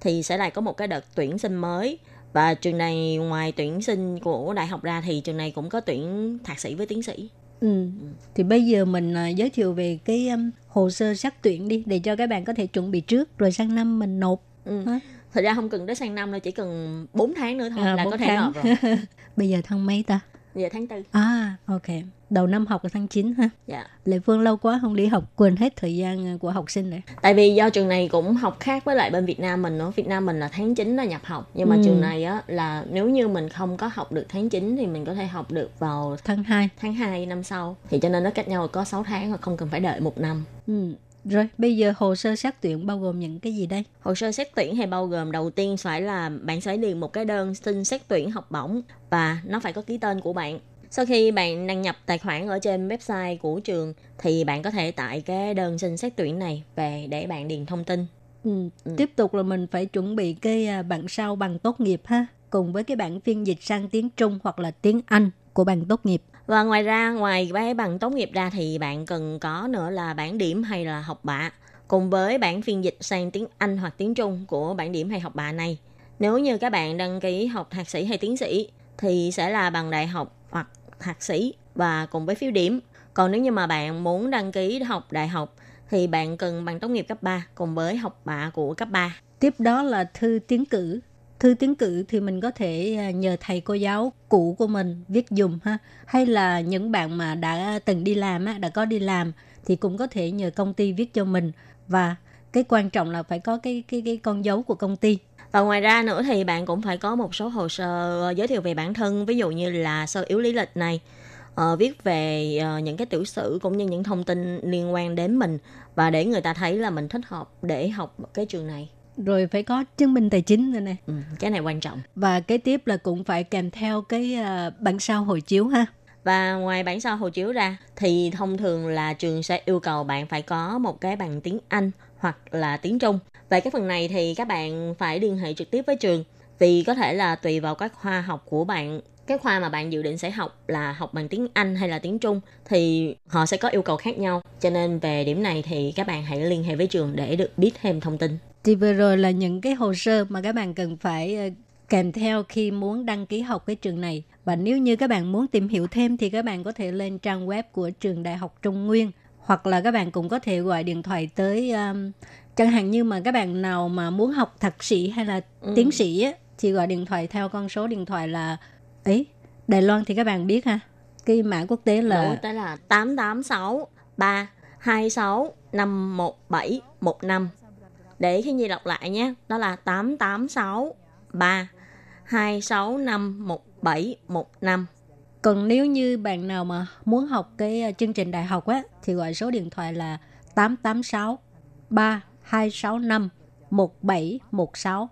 thì sẽ lại có một cái đợt tuyển sinh mới. Và trường này ngoài tuyển sinh của đại học ra thì trường này cũng có tuyển thạc sĩ với tiến sĩ. Ừ. Thì bây giờ mình à, giới thiệu về cái hồ sơ xét tuyển đi để cho các bạn có thể chuẩn bị trước rồi sang năm mình nộp. Ừ. Hả? Thật ra không cần tới sang năm đâu, chỉ cần 4 tháng nữa thôi À, là có thể tháng. nộp rồi. Bây giờ tháng mấy ta? Giờ tháng 4. À, ok. Đầu năm học là tháng 9 ha. Dạ. Lệ Phương lâu quá không đi học quên hết thời gian của học sinh rồi. Tại vì do trường này cũng học khác với lại bên Việt Nam mình nữa. Việt Nam mình là tháng 9 là nhập học. Nhưng mà Ừ. trường này á là nếu như mình không có học được tháng 9 thì mình có thể học được vào Tháng 2. tháng 2 năm sau. Thì cho nên nó cách nhau có 6 tháng và không cần phải đợi một năm. Ừ. Rồi, bây giờ hồ sơ xét tuyển bao gồm những cái gì đây? Hồ sơ xét tuyển hay bao gồm đầu tiên phải là bạn phải điền một cái đơn xin xét tuyển học bổng và nó phải có ký tên của bạn. Sau khi bạn đăng nhập tài khoản ở trên website của trường thì bạn có thể tải cái đơn xin xét tuyển này về để bạn điền thông tin. Ừ. Ừ. Tiếp tục là mình phải chuẩn bị cái à, bản sao bằng tốt nghiệp ha. Cùng với cái bản phiên dịch sang tiếng Trung hoặc là tiếng Anh của bằng tốt nghiệp. Và ngoài ra, ngoài cái bằng tốt nghiệp ra thì bạn cần có nữa là bản điểm hay là học bạ. Cùng với bản phiên dịch sang tiếng Anh hoặc tiếng Trung của bản điểm hay học bạ này. Nếu như các bạn đăng ký học thạc sĩ hay tiến sĩ thì sẽ là bằng đại học hoặc thạc sĩ và cùng với phiếu điểm. Còn nếu như mà bạn muốn đăng ký học đại học thì bạn cần bằng tốt nghiệp cấp 3 cùng với học bạ của cấp 3. Tiếp đó là thư tiến cử thư tiến cử thì mình có thể à, nhờ thầy cô giáo cũ của mình viết dùm ha. Hay là những bạn mà đã từng đi làm á đã có đi làm thì cũng có thể nhờ công ty viết cho mình. Và cái quan trọng là phải có cái cái cái con dấu của công ty. Và ngoài ra nữa thì bạn cũng phải có một số hồ sơ ờ, giới thiệu về bản thân, ví dụ như là sơ yếu lý lịch này, uh, viết về uh, những cái tiểu sử cũng như những thông tin liên quan đến mình. Và để người ta thấy là mình thích hợp để học cái trường này rồi phải có chứng minh tài chính nữa nè Ừ, cái này quan trọng. và kế tiếp là cũng phải kèm theo cái à, bản sao hộ chiếu ha Và ngoài bản sao hộ chiếu ra thì thông thường là trường sẽ yêu cầu bạn phải có một cái bằng tiếng Anh hoặc là tiếng Trung. Về cái phần này thì các bạn phải liên hệ trực tiếp với trường vì có thể là tùy vào các khoa học của bạn cái khoa mà bạn dự định sẽ học là học bằng tiếng Anh hay là tiếng Trung thì họ sẽ có yêu cầu khác nhau. Cho nên về điểm này thì các bạn hãy liên hệ với trường để được biết thêm thông tin. Thì vừa rồi là những cái hồ sơ mà các bạn cần phải ờ, kèm theo khi muốn đăng ký học cái trường này và nếu như các bạn muốn tìm hiểu thêm thì các bạn có thể lên trang web của trường đại học Trung Nguyên hoặc là các bạn cũng có thể gọi điện thoại tới um, chẳng hạn như mà các bạn nào mà muốn học thạc sĩ hay là Ừ. tiến sĩ á, thì gọi điện thoại theo con số điện thoại là ấy Đài Loan thì các bạn biết ha cái mã quốc tế là tới là 886 326 51715. Để khi Nhi đọc lại nhé, đó là 886 326 51715. Còn nếu như bạn nào mà muốn học cái ờ, chương trình đại học á thì gọi số điện thoại là 886 3265 1716.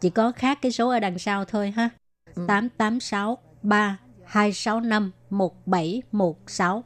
Chỉ có khác cái số ở đằng sau thôi ha. 886 3265 1716.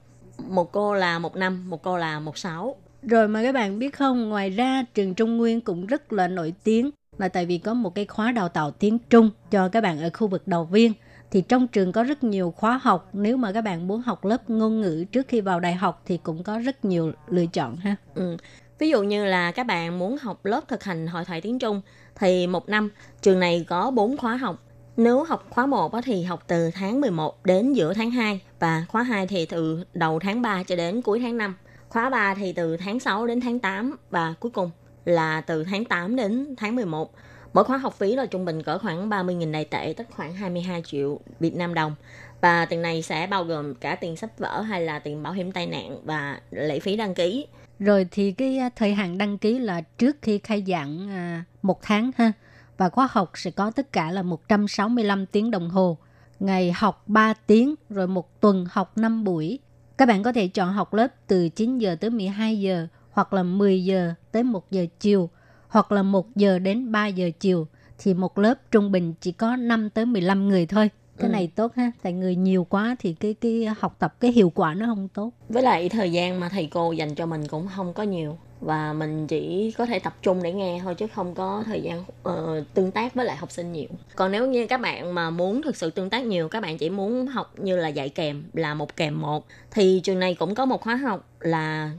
Một cô là một năm, một cô là một sáu. Rồi mà các bạn biết không, ngoài ra trường Trung Nguyên cũng rất là nổi tiếng là tại vì có một cái khóa đào tạo tiếng Trung cho các bạn ở khu vực đầu viên. Thì trong trường có rất nhiều khóa học, nếu mà các bạn muốn học lớp ngôn ngữ trước khi vào đại học thì cũng có rất nhiều lựa chọn ha. Ừ. Ví dụ như là các bạn muốn học lớp thực hành hội thoại tiếng Trung thì một năm trường này có 4 khóa học. Nếu học khóa 1 thì học từ tháng 11 đến giữa tháng 2 và khóa 2 thì từ đầu tháng 3 cho đến cuối tháng 5. Khóa 3 thì từ tháng 6 đến tháng 8 và cuối cùng là từ tháng 8 đến tháng 11. Mỗi khóa học phí là trung bình cỡ khoảng 30.000 đại tệ, tức khoảng 22 triệu Việt Nam đồng. Và tiền này sẽ bao gồm cả tiền sách vở hay là tiền bảo hiểm tai nạn và lệ phí đăng ký. Rồi thì cái à, thời hạn đăng ký là trước khi khai giảng à, một tháng ha. Và khóa học sẽ có tất cả là 165 tiếng đồng hồ. Ngày học 3 tiếng, rồi một tuần học 5 buổi. Các bạn có thể chọn học lớp từ 9 giờ tới 12 giờ, hoặc là 10 giờ tới 1 giờ chiều, hoặc là 1 giờ đến 3 giờ chiều. Thì một lớp trung bình chỉ có 5 tới 15 người thôi. Cái Ừ. này tốt ha, tại người nhiều quá thì cái cái học tập cái hiệu quả nó không tốt. với lại thời gian mà thầy cô dành cho mình cũng không có nhiều và mình chỉ có thể tập trung để nghe thôi chứ không có thời gian ờ, tương tác với lại học sinh nhiều còn nếu như các bạn mà muốn thực sự tương tác nhiều các bạn chỉ muốn học như là dạy kèm là một kèm một thì trường này cũng có một khóa học là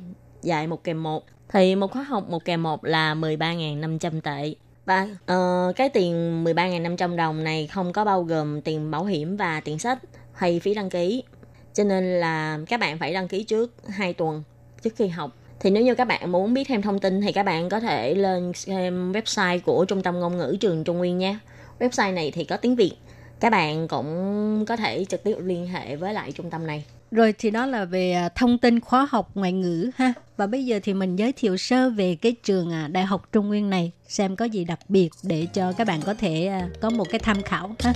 dạy một kèm một thì một khóa học một kèm một là 13.500 tệ và uh, ờ, cái tiền 13.500 đồng này không có bao gồm tiền bảo hiểm và tiền sách hay phí đăng ký cho nên là các bạn phải đăng ký trước 2 tuần trước khi học. Thì nếu như các bạn muốn biết thêm thông tin thì các bạn có thể lên xem website của Trung tâm Ngôn ngữ trường Trung Nguyên nha. Website này thì có tiếng Việt. Các bạn cũng có thể trực tiếp liên hệ với lại trung tâm này. Rồi thì đó là về à, thông tin khóa học ngoại ngữ ha. Và bây giờ thì mình giới thiệu sơ về cái trường à, Đại học Trung Nguyên này xem có gì đặc biệt để cho các bạn có thể à, có một cái tham khảo ha.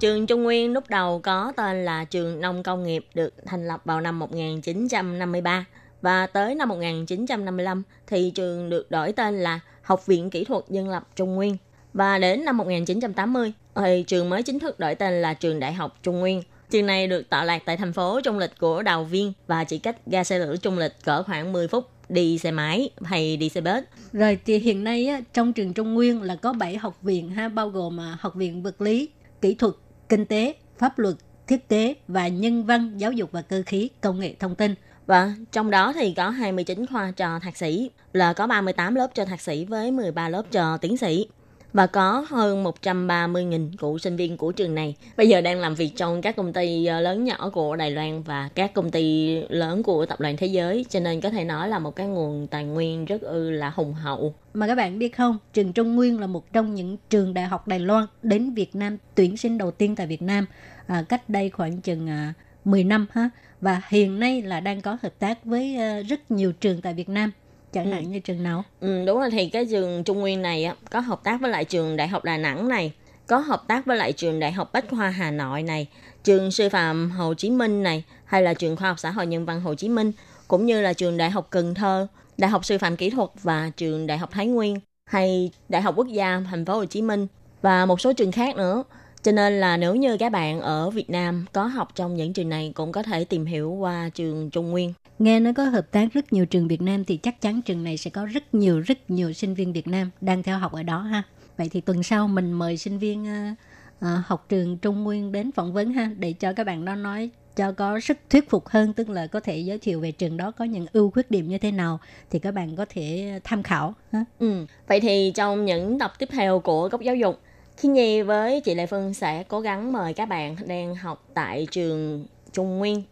Trường Trung Nguyên lúc đầu có tên là Trường Nông Công nghiệp được thành lập vào năm 1953 và tới năm 1955 thì trường được đổi tên là Học viện Kỹ thuật Dân lập Trung Nguyên và đến năm 1980 thì trường mới chính thức đổi tên là Trường Đại học Trung Nguyên. Trường này được tọa lạc tại thành phố Trung Lịch của Đào Viên và chỉ cách ga xe lửa Trung Lịch cỡ khoảng 10 phút đi xe máy hay đi xe bus. Rồi thì hiện nay á, trong trường Trung Nguyên là có 7 học viện ha, bao gồm à, học viện vật lý, kỹ thuật, kinh tế, pháp luật, thiết kế và nhân văn, giáo dục và cơ khí, công nghệ thông tin. Và trong đó thì có 29 khoa cho thạc sĩ, là có 38 lớp cho thạc sĩ với 13 lớp cho tiến sĩ và có hơn 130.000 cựu sinh viên của trường này. Bây giờ đang làm việc trong các công ty ờ, lớn nhỏ của Đài Loan và các công ty lớn của tập đoàn thế giới. Cho nên có thể nói là một cái nguồn tài nguyên rất ư là hùng hậu. Mà các bạn biết không, trường Trung Nguyên là một trong những trường đại học Đài Loan đến Việt Nam tuyển sinh đầu tiên tại Việt Nam à, cách đây khoảng chừng à, 10 năm ha. Và hiện nay là đang có hợp tác với ờ, rất nhiều trường tại Việt Nam chẳng ừ. hạn như trường nào ừ, đúng rồi thì cái trường Trung Nguyên này á, có hợp tác với lại trường Đại học Đà Nẵng này có hợp tác với lại trường Đại học Bách khoa Hà Nội này trường Sư phạm Hồ Chí Minh này hay là trường Khoa học Xã hội Nhân văn Hồ Chí Minh cũng như là trường Đại học Cần Thơ Đại học Sư phạm Kỹ thuật và trường Đại học Thái Nguyên hay Đại học Quốc gia Thành phố Hồ Chí Minh và một số trường khác nữa cho nên là nếu như các bạn ở Việt Nam có học trong những trường này cũng có thể tìm hiểu qua trường Trung Nguyên. Nghe nó có hợp tác rất nhiều trường Việt Nam thì chắc chắn trường này sẽ có rất nhiều rất nhiều sinh viên Việt Nam đang theo học ở đó ha. Vậy thì tuần sau mình mời sinh viên uh, uh, học trường Trung Nguyên đến phỏng vấn ha để cho các bạn đó nói cho có sức thuyết phục hơn tức là có thể giới thiệu về trường đó có những ưu khuyết điểm như thế nào thì các bạn có thể tham khảo ha. Ừ. Vậy thì trong những tập tiếp theo của góc giáo dục Khi Nhi với chị Lê Phương sẽ cố gắng mời các bạn đang học tại trường Trung Nguyên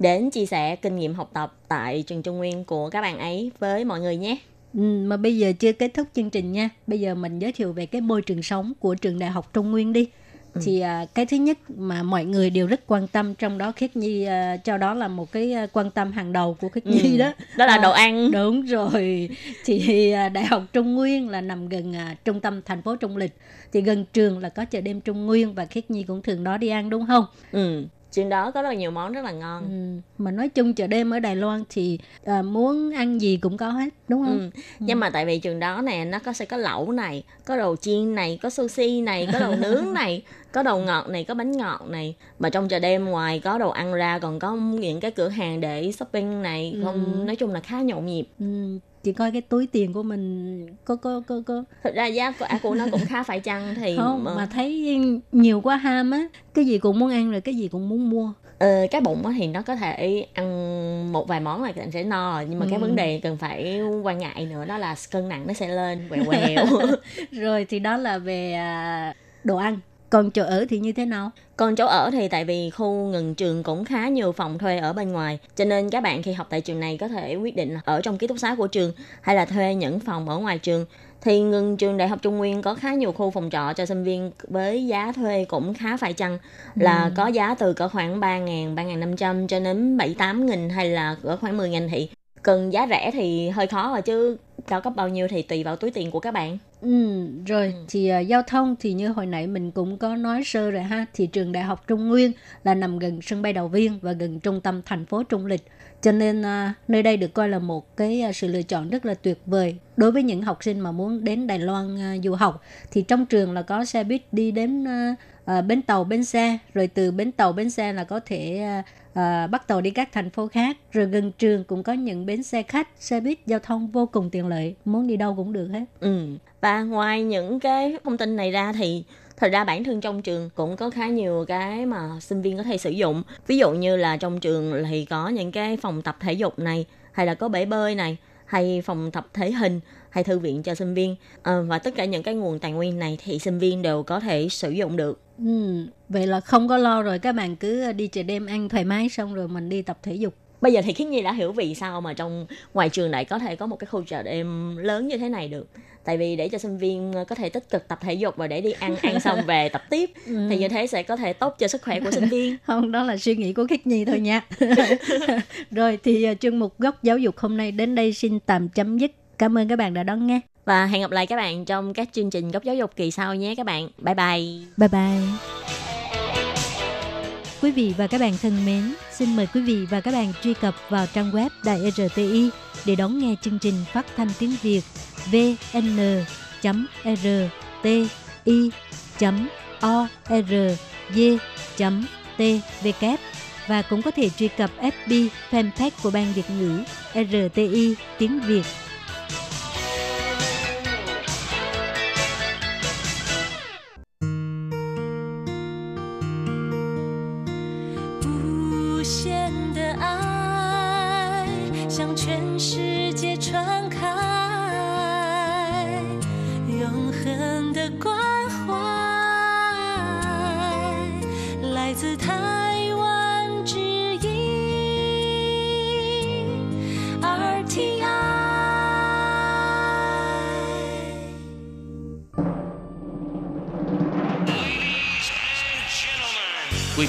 đến chia sẻ kinh nghiệm học tập tại trường Trung Nguyên của các bạn ấy với mọi người nhé. Ừ, mà bây giờ chưa kết thúc chương trình nha. Bây giờ mình giới thiệu về cái môi trường sống của trường Đại học Trung Nguyên đi. Ừ. Thì à, cái thứ nhất mà mọi người đều rất quan tâm trong đó Khiết Nhi à, cho đó là một cái à, quan tâm hàng đầu của Khiết Nhi ừ. đó. Đó là à, đồ ăn. Đúng rồi. Thì à, Đại học Trung Nguyên là nằm gần à, trung tâm thành phố Trung Lịch. Thì gần trường là có chợ đêm Trung Nguyên và Khiết Nhi cũng thường đó đi ăn đúng không? Ừ trên đó có rất là nhiều món rất là ngon ừ. mà nói chung chợ đêm ở Đài Loan thì à, muốn ăn gì cũng có hết đúng không ừ. Ừ. nhưng mà tại vì trường đó nè nó có sẽ có lẩu này có đồ chiên này có sushi này có đồ nướng này có đồ ngọt này có bánh ngọt này mà trong chợ đêm ngoài có đồ ăn ra còn có những cái cửa hàng để shopping này không ừ. nói chung là khá nhộn nhịp ừ chị coi cái túi tiền của mình có có có có. Thực ra giá của của nó cũng khá phải chăng thì không mà, mà thấy nhiều quá ham á. Cái gì cũng muốn ăn rồi cái gì cũng muốn mua. Ờ, cái bụng thì nó có thể ăn một vài món là bạn sẽ no nhưng mà ừ. cái vấn đề cần phải quan ngại nữa đó là cân nặng nó sẽ lên quẹo quẹo. Rồi thì đó là về à, đồ ăn. Còn chỗ ở thì như thế nào? Còn chỗ ở thì tại vì khu ngừng trường cũng khá nhiều phòng thuê ở bên ngoài, cho nên các bạn khi học tại trường này có thể quyết định ở trong ký túc xá của trường hay là thuê những phòng ở ngoài trường. Thì ngừng trường Đại học Trung Nguyên có khá nhiều khu phòng trọ cho sinh viên với giá thuê cũng khá phải chăng là ừ. có giá từ cỡ khoảng 3.000, 3.500 cho đến 7-8 nghìn hay là cỡ khoảng 10 nghìn thì cần giá rẻ thì hơi khó rồi chứ cao cấp bao nhiêu thì tùy vào túi tiền của các bạn. Ừ, rồi ừ. thì uh, giao thông thì như hồi nãy mình cũng có nói sơ rồi ha thì trường đại học Trung Nguyên là nằm gần sân bay Đầu Viên và gần trung tâm thành phố Trung Lịch cho nên uh, nơi đây được coi là một cái uh, sự lựa chọn rất là tuyệt vời đối với những học sinh mà muốn đến Đài Loan uh, du học thì trong trường là có xe buýt đi đến uh, uh, bến tàu bến xe. Rồi từ bến tàu bến xe là có thể uh, bắt tàu đi các thành phố khác. Rồi gần trường cũng có những bến xe khách xe buýt giao thông vô cùng tiện lợi. Muốn đi đâu cũng được hết. Ừ. Và ngoài những cái thông tin này ra thì thật ra bản thân trong trường cũng có khá nhiều cái mà sinh viên có thể sử dụng. Ví dụ như là trong trường thì có những cái phòng tập thể dục này hay là có bể bơi này hay phòng tập thể hình hay thư viện cho sinh viên. À, và tất cả những cái nguồn tài nguyên này thì sinh viên đều có thể sử dụng được ừ, vậy là không có lo rồi các bạn cứ đi chợ đêm ăn thoải mái xong rồi mình đi tập thể dục. Bây giờ thì khiết nhi đã hiểu vì sao mà trong ngoài trường này có thể có một cái khu chợ đêm lớn như thế này được. Tại vì để cho sinh viên có thể tích cực tập thể dục và để đi ăn ăn xong về tập tiếp ừ. thì như thế sẽ có thể tốt cho sức khỏe của sinh viên. Không đó là suy nghĩ của khiết nhi thôi nha. Rồi thì uh, chuyên mục góc giáo dục hôm nay đến đây xin tạm chấm dứt. Cảm ơn các bạn đã đón nghe và hẹn gặp lại các bạn trong các chương trình góc giáo dục kỳ sau nhé các bạn. Bye bye. Bye bye. Quý vị và các bạn thân mến, xin mời quý vị và các bạn truy cập vào trang web Đài RTI để đón nghe chương trình phát thanh tiếng Việt vn.rti.org.tvk và cũng có thể truy cập FB fanpage của Ban Việt ngữ RTI tiếng Việt.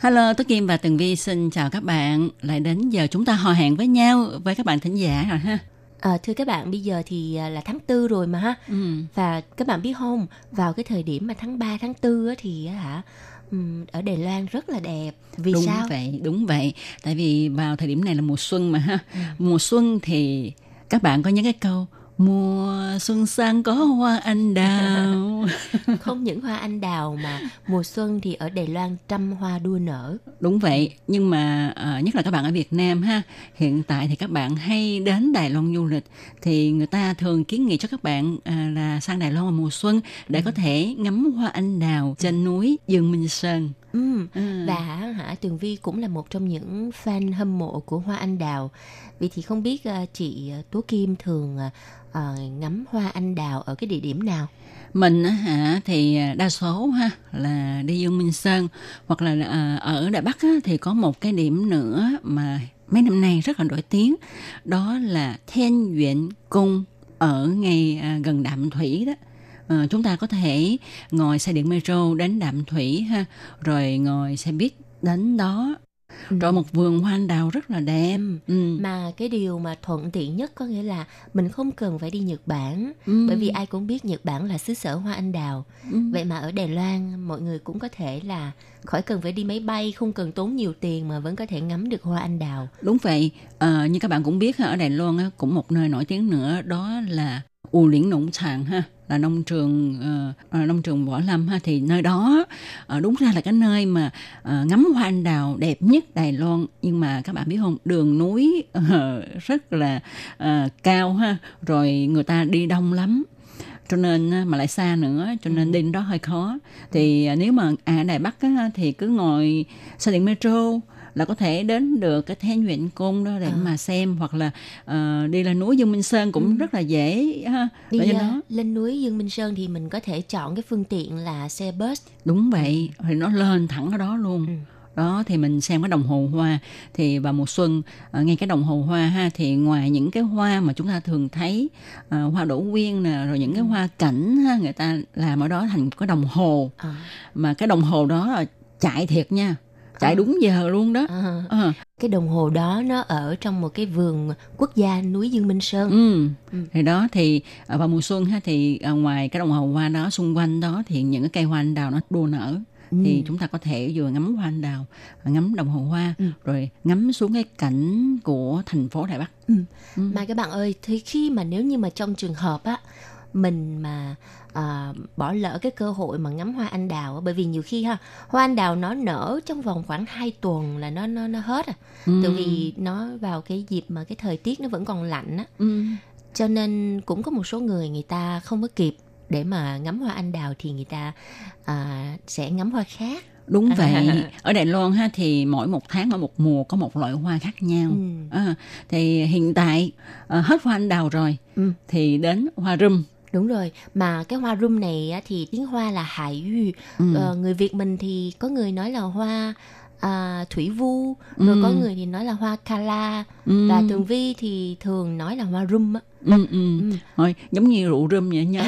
Hello, Tố Kim và Tường Vi xin chào các bạn. Lại đến giờ chúng ta hò hẹn với nhau với các bạn thính giả rồi ha. À, thưa các bạn, bây giờ thì à, là tháng tư rồi mà ha. Ừ. Và các bạn biết không, vào cái thời điểm mà tháng 3, tháng 4 á, thì á hả, ở Đài Loan rất là đẹp. Vì đúng sao? vậy, đúng vậy. Tại vì vào thời điểm này là mùa xuân mà ha. Mùa xuân thì các bạn có những cái câu mùa xuân sang có hoa anh đào. Không những hoa anh đào mà mùa xuân thì ở Đài Loan trăm hoa đua nở. Đúng vậy, nhưng mà ờ, nhất là các bạn ở Việt Nam ha, hiện tại thì các bạn hay đến Đài Loan du lịch thì người ta thường kiến nghị cho các bạn à, là sang Đài Loan vào mùa xuân để có thể ngắm hoa anh đào trên núi Dương Minh Sơn. Ừm, Ừ. Và hả Tường Vi cũng là một trong những fan hâm mộ của hoa anh đào. Vì thì không biết à, chị Tố Kim thường à, ngắm hoa anh đào ở cái địa điểm nào? Mình á hả thì ờ, đa số ha là đi Dương Minh Sơn hoặc là ờ, ở Đài Bắc á, thì có một cái điểm nữa mà mấy năm nay rất là nổi tiếng đó là Thiên Viện Cung ở ngay gần Đạm Thủy đó. Chúng ta có thể ngồi xe điện metro đến Đạm Thủy ha rồi ngồi xe buýt đến đó rồi một vườn hoa anh đào rất là đẹp ừ. Mà cái điều mà thuận tiện nhất có nghĩa là mình không cần phải đi Nhật Bản. Ừ. Bởi vì ai cũng biết Nhật Bản là xứ sở hoa anh đào. Ừ. Vậy mà ở Đài Loan mọi người cũng có thể là khỏi cần phải đi máy bay, không cần tốn nhiều tiền mà vẫn có thể ngắm được hoa anh đào. Đúng vậy, Ờ, như các bạn cũng biết ha, ở Đài Loan á, cũng một nơi nổi tiếng nữa đó là U Liễn Nông Tràng ha là nông trường ờ, nông trường võ lâm ha thì nơi đó ờ, đúng ra là cái nơi mà ờ, ngắm hoa anh đào đẹp nhất Đài Loan. Nhưng mà các bạn biết không đường núi ờ, rất là ờ, cao ha rồi người ta đi đông lắm. Cho nên mà lại xa nữa cho nên đi đến đó hơi khó. Thì nếu mà à, ở Đài Bắc á, thì cứ ngồi xe điện metro là có thể đến được cái Thiên Nguyện Cung đó để mà xem hoặc là ờ, đi lên núi Dương Minh Sơn cũng rất là dễ ha. Đi à, đó lên núi Dương Minh Sơn thì mình có thể chọn cái phương tiện là xe bus. đúng vậy thì nó lên thẳng ở đó luôn. Đó thì mình xem cái đồng hồ hoa. Thì vào mùa xuân ờ, ngay cái đồng hồ hoa ha thì ngoài những cái hoa mà chúng ta thường thấy ờ, hoa đỗ quyên nè rồi những cái hoa cảnh ha người ta làm ở đó thành một cái đồng hồ. À. mà cái đồng hồ đó là chạy thiệt nha chạy đúng giờ luôn đó À. Ờ. Cái đồng hồ đó nó ở trong một cái vườn quốc gia núi Dương Minh Sơn. Ừ. Ừ. Thì đó thì à, vào mùa xuân ha thì à, ngoài cái đồng hồ hoa đó xung quanh đó thì những cái cây hoa anh đào nó đua nở thì chúng ta có thể vừa ngắm hoa anh đào ngắm đồng hồ hoa rồi ngắm xuống cái cảnh của thành phố Đài Bắc Mà các bạn ơi, thì khi mà nếu như mà trong trường hợp á mình mà à, bỏ lỡ cái cơ hội mà ngắm hoa anh đào bởi vì nhiều khi ha hoa anh đào nó nở trong vòng khoảng 2 tuần là nó nó nó hết à. Tại vì nó vào cái dịp mà cái thời tiết nó vẫn còn lạnh á. Ừ. cho nên cũng có một số người người ta không có kịp để mà ngắm hoa anh đào thì người ta à, sẽ ngắm hoa khác. Đúng vậy. Ở Đài Loan ha thì mỗi một tháng ở một mùa có một loại hoa khác nhau. Ừ. À, thì hiện tại à, hết hoa anh đào rồi Ừ. thì đến hoa râm Đúng rồi, mà cái hoa rum này á, thì tiếng Hoa là hải yu. Ừ. Ờ, người Việt mình thì có người nói là hoa à, thủy vu, rồi có người thì nói là hoa kala Ừ. và tường vi thì thường nói là hoa rum á. ừ, ừ. Thôi, giống như rượu râm vậy nhớ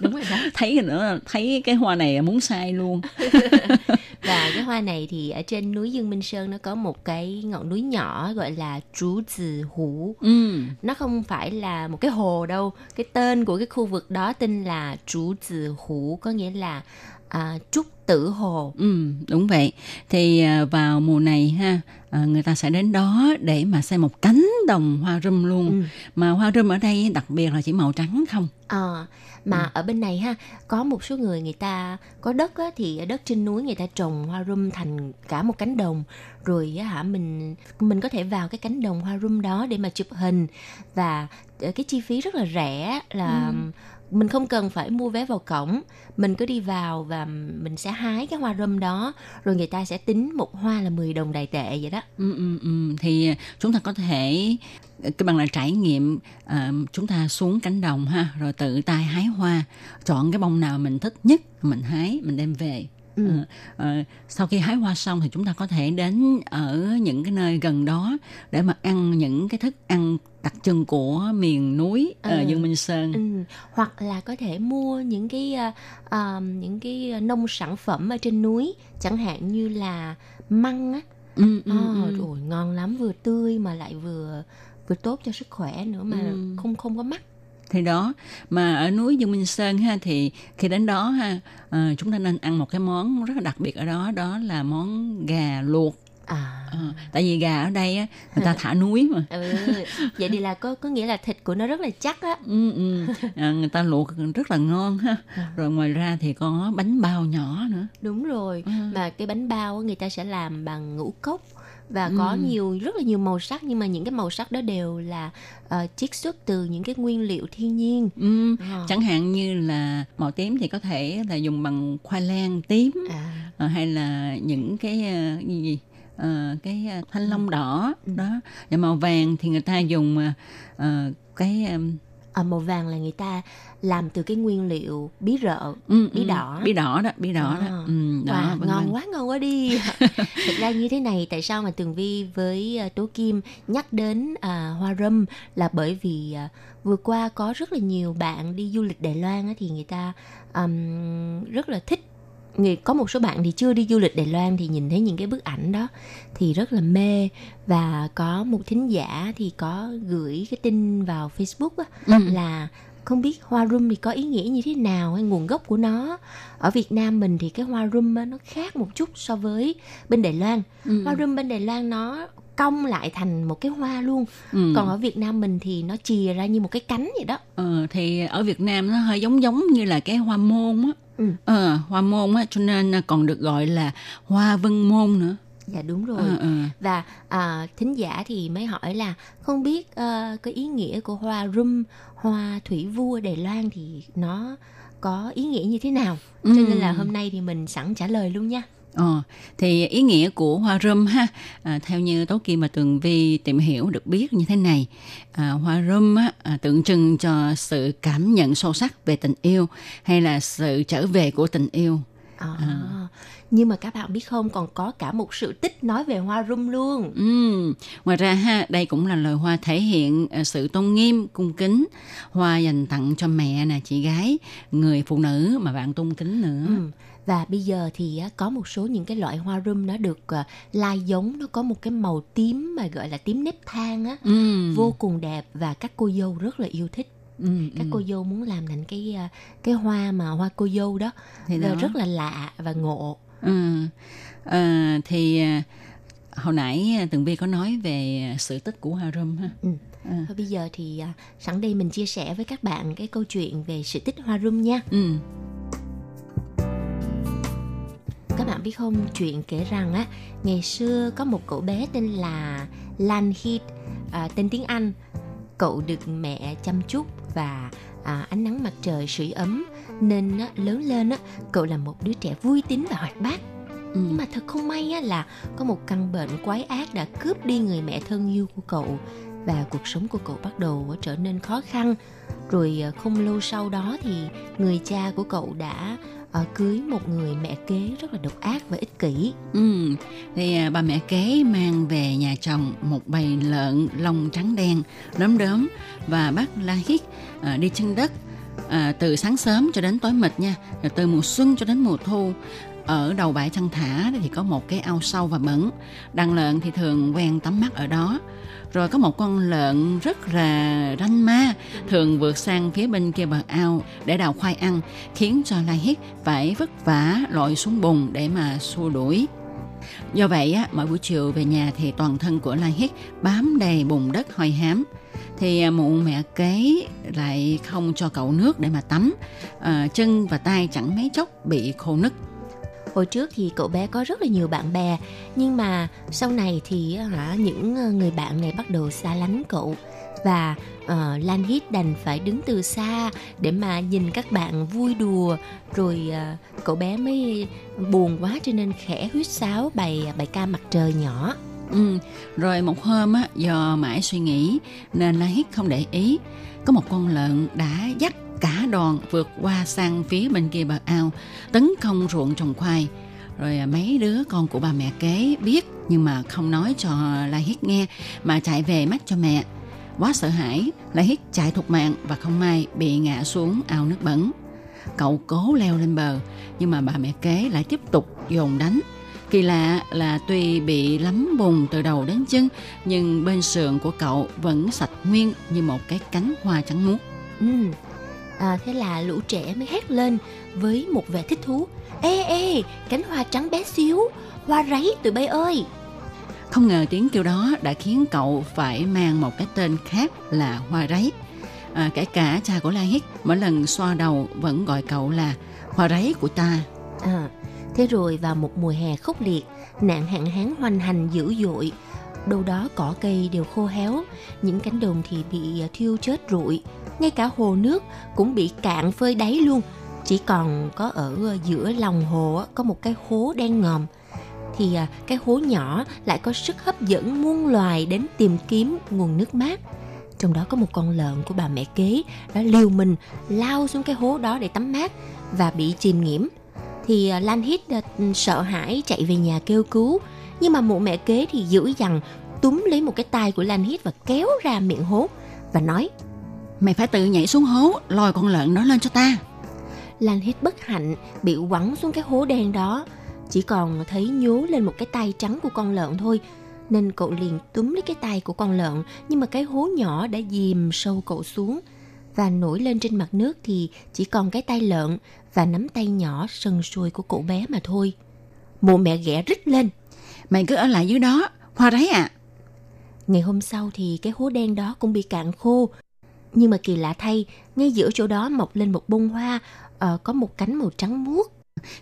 Đúng rồi đó. thấy nữa thấy cái hoa này muốn sai luôn Và cái hoa này thì ở trên núi Dương Minh Sơn nó có một cái ngọn núi nhỏ gọi là Trú Tử Hú. ừ. Nó không phải là một cái hồ đâu. Cái tên của cái khu vực đó tên là Trú Tử Hú có nghĩa là à, trúc tự hồ. Ừ, đúng vậy. Thì à, vào mùa này ha, à, người ta sẽ đến đó để mà xem một cánh đồng hoa râm luôn. Ừ. Mà hoa râm ở đây đặc biệt là chỉ màu trắng không. Ờ, mà Ừ. ở bên này ha có một số người người ta có đất á, thì ở đất trên núi người ta trồng hoa rum thành cả một cánh đồng rồi á hả mình mình có thể vào cái cánh đồng hoa rum đó để mà chụp hình và ờ, cái chi phí rất là rẻ là mình không cần phải mua vé vào cổng. Mình cứ đi vào và mình sẽ hái cái hoa râm đó rồi người ta sẽ tính một hoa là 10 đồng đài tệ vậy đó. Ừ, ừ, ừ. Thì chúng ta có thể cái bằng là trải nghiệm uh, chúng ta xuống cánh đồng ha rồi tự tay hái hoa. Chọn cái bông nào mình thích nhất mình hái mình đem về. Ừ. Ờ, ờ, sau khi hái hoa xong thì chúng ta có thể đến ở những cái nơi gần đó để mà ăn những cái thức ăn đặc trưng của miền núi ở Ừ. Dương Minh Sơn Ừ, hoặc là có thể mua những cái à, à, những cái nông sản phẩm ở trên núi chẳng hạn như là măng á ừ, ừ, Ờ, ừ. rồi ngon lắm vừa tươi mà lại vừa vừa tốt cho sức khỏe nữa mà Ừ. không không có mắc thì đó mà ở núi Dương Minh Sơn ha thì khi đến đó ha ờ, chúng ta nên ăn một cái món rất là đặc biệt ở đó đó là món gà luộc. À. Ờ, tại vì gà ở đây á người ta thả núi mà. Ừ, vậy thì là có có nghĩa là thịt của nó rất là chắc á. Ừ, ừ. À, người ta luộc rất là ngon ha. Rồi ngoài ra thì có bánh bao nhỏ nữa. Đúng rồi Ừ. mà cái bánh bao người ta sẽ làm bằng ngũ cốc và có Ừ. nhiều rất là nhiều màu sắc nhưng mà những cái màu sắc đó đều là ờ, chiết xuất từ những cái nguyên liệu thiên nhiên ừ. Ờ. chẳng hạn như là màu tím thì có thể là dùng bằng khoai lang tím à, Ờ, hay là những cái ờ, gì gì Ờ, cái thanh long đỏ đó và màu vàng thì người ta dùng ờ, cái ừm, ờ, màu vàng là người ta làm từ cái nguyên liệu bí rợ ừ, bí ừ, đỏ. bí đỏ đó bí đỏ À. đó ừ, đó Wow, ngon quá ngon quá đi. Thực ra như thế này tại sao mà tường vi với à, tố kim nhắc đến à, hoa râm là bởi vì à, vừa qua có rất là nhiều bạn đi du lịch đài loan á, thì người ta ừm, rất là thích có một số bạn thì chưa đi du lịch Đài Loan thì nhìn thấy những cái bức ảnh đó thì rất là mê và có một thính giả thì có gửi cái tin vào Facebook á, Ừ. là không biết hoa rum thì có ý nghĩa như thế nào hay nguồn gốc của nó ở Việt Nam mình thì cái hoa rum á, nó khác một chút so với bên Đài Loan Ừ. hoa rum bên Đài Loan nó cong lại thành một cái hoa luôn Ừ. còn ở Việt Nam mình thì nó chìa ra như một cái cánh vậy đó Ờ, thì ở Việt Nam nó hơi giống giống như là cái hoa môn á Ừ. ờ, hoa môn á cho nên còn được gọi là hoa vân môn nữa dạ đúng rồi Ờ, ờ. và à, thính giả thì mới hỏi là không biết ờ, cái ý nghĩa của hoa rum hoa thủy vua Đài Loan thì nó có ý nghĩa như thế nào cho nên là Ừ. hôm nay thì mình sẵn trả lời luôn nha Ờ, thì ý nghĩa của hoa râm ha, à, theo như Tố Kim và Tường Vi tìm hiểu được biết như thế này. À, hoa râm á, à, tượng trưng cho sự cảm nhận sâu sắc về tình yêu hay là sự trở về của tình yêu. À, nhưng mà các bạn biết không còn có cả một sự tích nói về hoa rum luôn Ừm, Ngoài ra ha, đây cũng là loài hoa thể hiện à, sự tôn nghiêm, cung kính, hoa dành tặng cho mẹ nè, chị gái, người phụ nữ mà bạn tôn kính nữa. Ừ. Và bây giờ thì có một số những cái loại hoa rum nó được uh, lai giống nó có một cái màu tím mà gọi là tím nếp than á Ừm, vô cùng đẹp và các cô dâu rất là yêu thích ừm, các ừm. cô dâu muốn làm thành cái uh, cái hoa mà hoa cô dâu đó Thì đó. rất là lạ và ngộ Ừ. À, thì hồi nãy Tường Vi có nói về sự tích của Hoa Râm ha. Ừ. À. Bây giờ thì sẵn đây mình chia sẻ với các bạn cái câu chuyện về sự tích hoa rum nha. Ừ. Các bạn biết không, chuyện kể rằng á, ngày xưa có một cậu bé tên là Lan Heath, à, tên tiếng Anh. Cậu được mẹ chăm chút và à, ánh nắng mặt trời sưởi ấm nên á, lớn lên á, cậu là một đứa trẻ vui tính và hoạt bát. Ừ. Nhưng mà thật không may á, là có một căn bệnh quái ác đã cướp đi người mẹ thân yêu của cậu và cuộc sống của cậu bắt đầu trở nên khó khăn. Rồi à, không lâu sau đó thì người cha của cậu đã à, cưới một người mẹ kế rất là độc ác và ích kỷ. Ừ. Thì à, bà mẹ kế mang về nhà chồng một bầy lợn lông trắng đen, đốm đốm và bắt La Hít à, đi chân đất à, từ sáng sớm cho đến tối mịt nha, rồi từ mùa xuân cho đến mùa thu. Ở đầu bãi chăn thả thì có một cái ao sâu và bẩn. Đàn lợn thì thường quen tắm mắt ở đó. Rồi có một con lợn rất là ranh ma thường vượt sang phía bên kia bờ ao để đào khoai ăn, khiến cho La Hét phải vất vả lội xuống bùn để mà xua đuổi. Do vậy, á, mỗi buổi chiều về nhà thì toàn thân của La Hét bám đầy bùn đất hôi hám. Thì à, mụ mẹ kế lại không cho cậu nước để mà tắm. À, chân và tay chẳng mấy chốc bị khô nứt. Hồi trước thì cậu bé có rất là nhiều bạn bè, nhưng mà sau này thì ờ, hả những ờ, người bạn này bắt đầu xa lánh cậu và uh, Lan Hít đành phải đứng từ xa để mà nhìn các bạn vui đùa rồi uh, cậu bé mới buồn quá cho nên khẽ huýt sáo bài bài ca mặt trời nhỏ. Ừ, rồi một hôm á, do mãi suy nghĩ nên Lan Hít không để ý. Có một con lợn đã dắt cả đoàn vượt qua sang phía bên kia bờ ao, tấn công ruộng trồng khoai. Rồi à, mấy đứa con của bà mẹ kế biết nhưng mà không nói cho La Hít nghe mà chạy về mách cho mẹ. Quá sợ hãi, La Hít chạy thục mạng và không may bị ngã xuống ao nước bẩn. Cậu cố leo lên bờ nhưng mà bà mẹ kế lại tiếp tục dồn đánh. Kỳ lạ là tuy bị lắm bùn từ đầu đến chân nhưng bên sườn của cậu vẫn sạch nguyên như một cái cánh hoa trắng muốt. Ừ. À, thế là lũ trẻ mới hét lên với một vẻ thích thú. Ê ê, cánh hoa trắng bé xíu, hoa ráy tụi bay ơi. Không ngờ tiếng kêu đó đã khiến cậu phải mang một cái tên khác là Hoa Ráy. À, kể cả cha của La Hít mỗi lần xoa đầu vẫn gọi cậu là Hoa Ráy của ta. À, thế rồi vào một mùa hè khốc liệt, nạn hạn hán hoành hành dữ dội. Đâu đó cỏ cây đều khô héo, những cánh đồng thì bị thiêu chết rụi. Ngay cả hồ nước cũng bị cạn phơi đáy luôn. Chỉ còn có ở ờ, giữa lòng hồ có một cái hố đen ngòm. Thì ờ, cái hố nhỏ lại có sức hấp dẫn muôn loài đến tìm kiếm nguồn nước mát. Trong đó có một con lợn của bà mẹ kế đã liều mình lao xuống cái hố đó để tắm mát và bị chìm nghiễm thì ờ, Lan Hít sợ hãi chạy về nhà kêu cứu. Nhưng mà mụ mẹ kế thì dữ dằn túm lấy một cái tay của Lan Hít và kéo ra miệng hố và nói Mày phải tự nhảy xuống hố lôi con lợn đó lên cho ta Lan Hít bất hạnh bị quẳng xuống cái hố đen đó chỉ còn thấy nhố lên một cái tay trắng của con lợn thôi nên cậu liền túm lấy cái tay của con lợn nhưng mà cái hố nhỏ đã dìm sâu cậu xuống và nổi lên trên mặt nước thì chỉ còn cái tay lợn và nắm tay nhỏ sần sùi của cậu bé mà thôi. Mụ mẹ ghẻ rít lên. Mày cứ ở lại dưới đó, hoa đấy à. Ngày hôm sau thì cái hố đen đó cũng bị cạn khô. Nhưng mà kỳ lạ thay, ngay giữa chỗ đó mọc lên một bông hoa uh, có một cánh màu trắng muốt.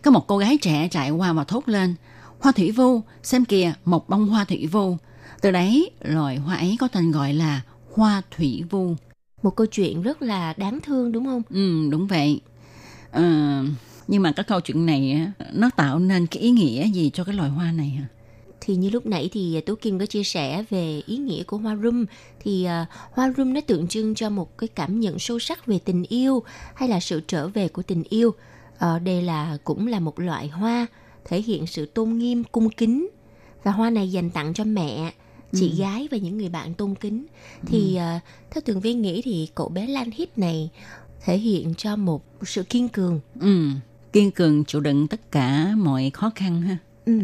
Có một cô gái trẻ chạy qua và thốt lên. Hoa thủy vu, xem kìa, một bông hoa thủy vu. Từ đấy, loài hoa ấy có tên gọi là hoa thủy vu. Một câu chuyện rất là đáng thương đúng không? Ừ, đúng vậy. À, nhưng mà cái câu chuyện này nó tạo nên cái ý nghĩa gì cho cái loài hoa này hả? Thì như lúc nãy thì Tú Kim có chia sẻ về ý nghĩa của hoa rum thì uh, hoa rum nó tượng trưng cho một cái cảm nhận sâu sắc về tình yêu hay là sự trở về của tình yêu. Uh, đây là cũng là một loại hoa thể hiện sự tôn nghiêm cung kính và hoa này dành tặng cho mẹ chị ừ. gái và những người bạn tôn kính thì ừ. uh, theo tường vi nghĩ thì cậu bé Lan Hít này thể hiện cho một sự kiên cường ừ kiên cường chịu đựng tất cả mọi khó khăn ha Ừ.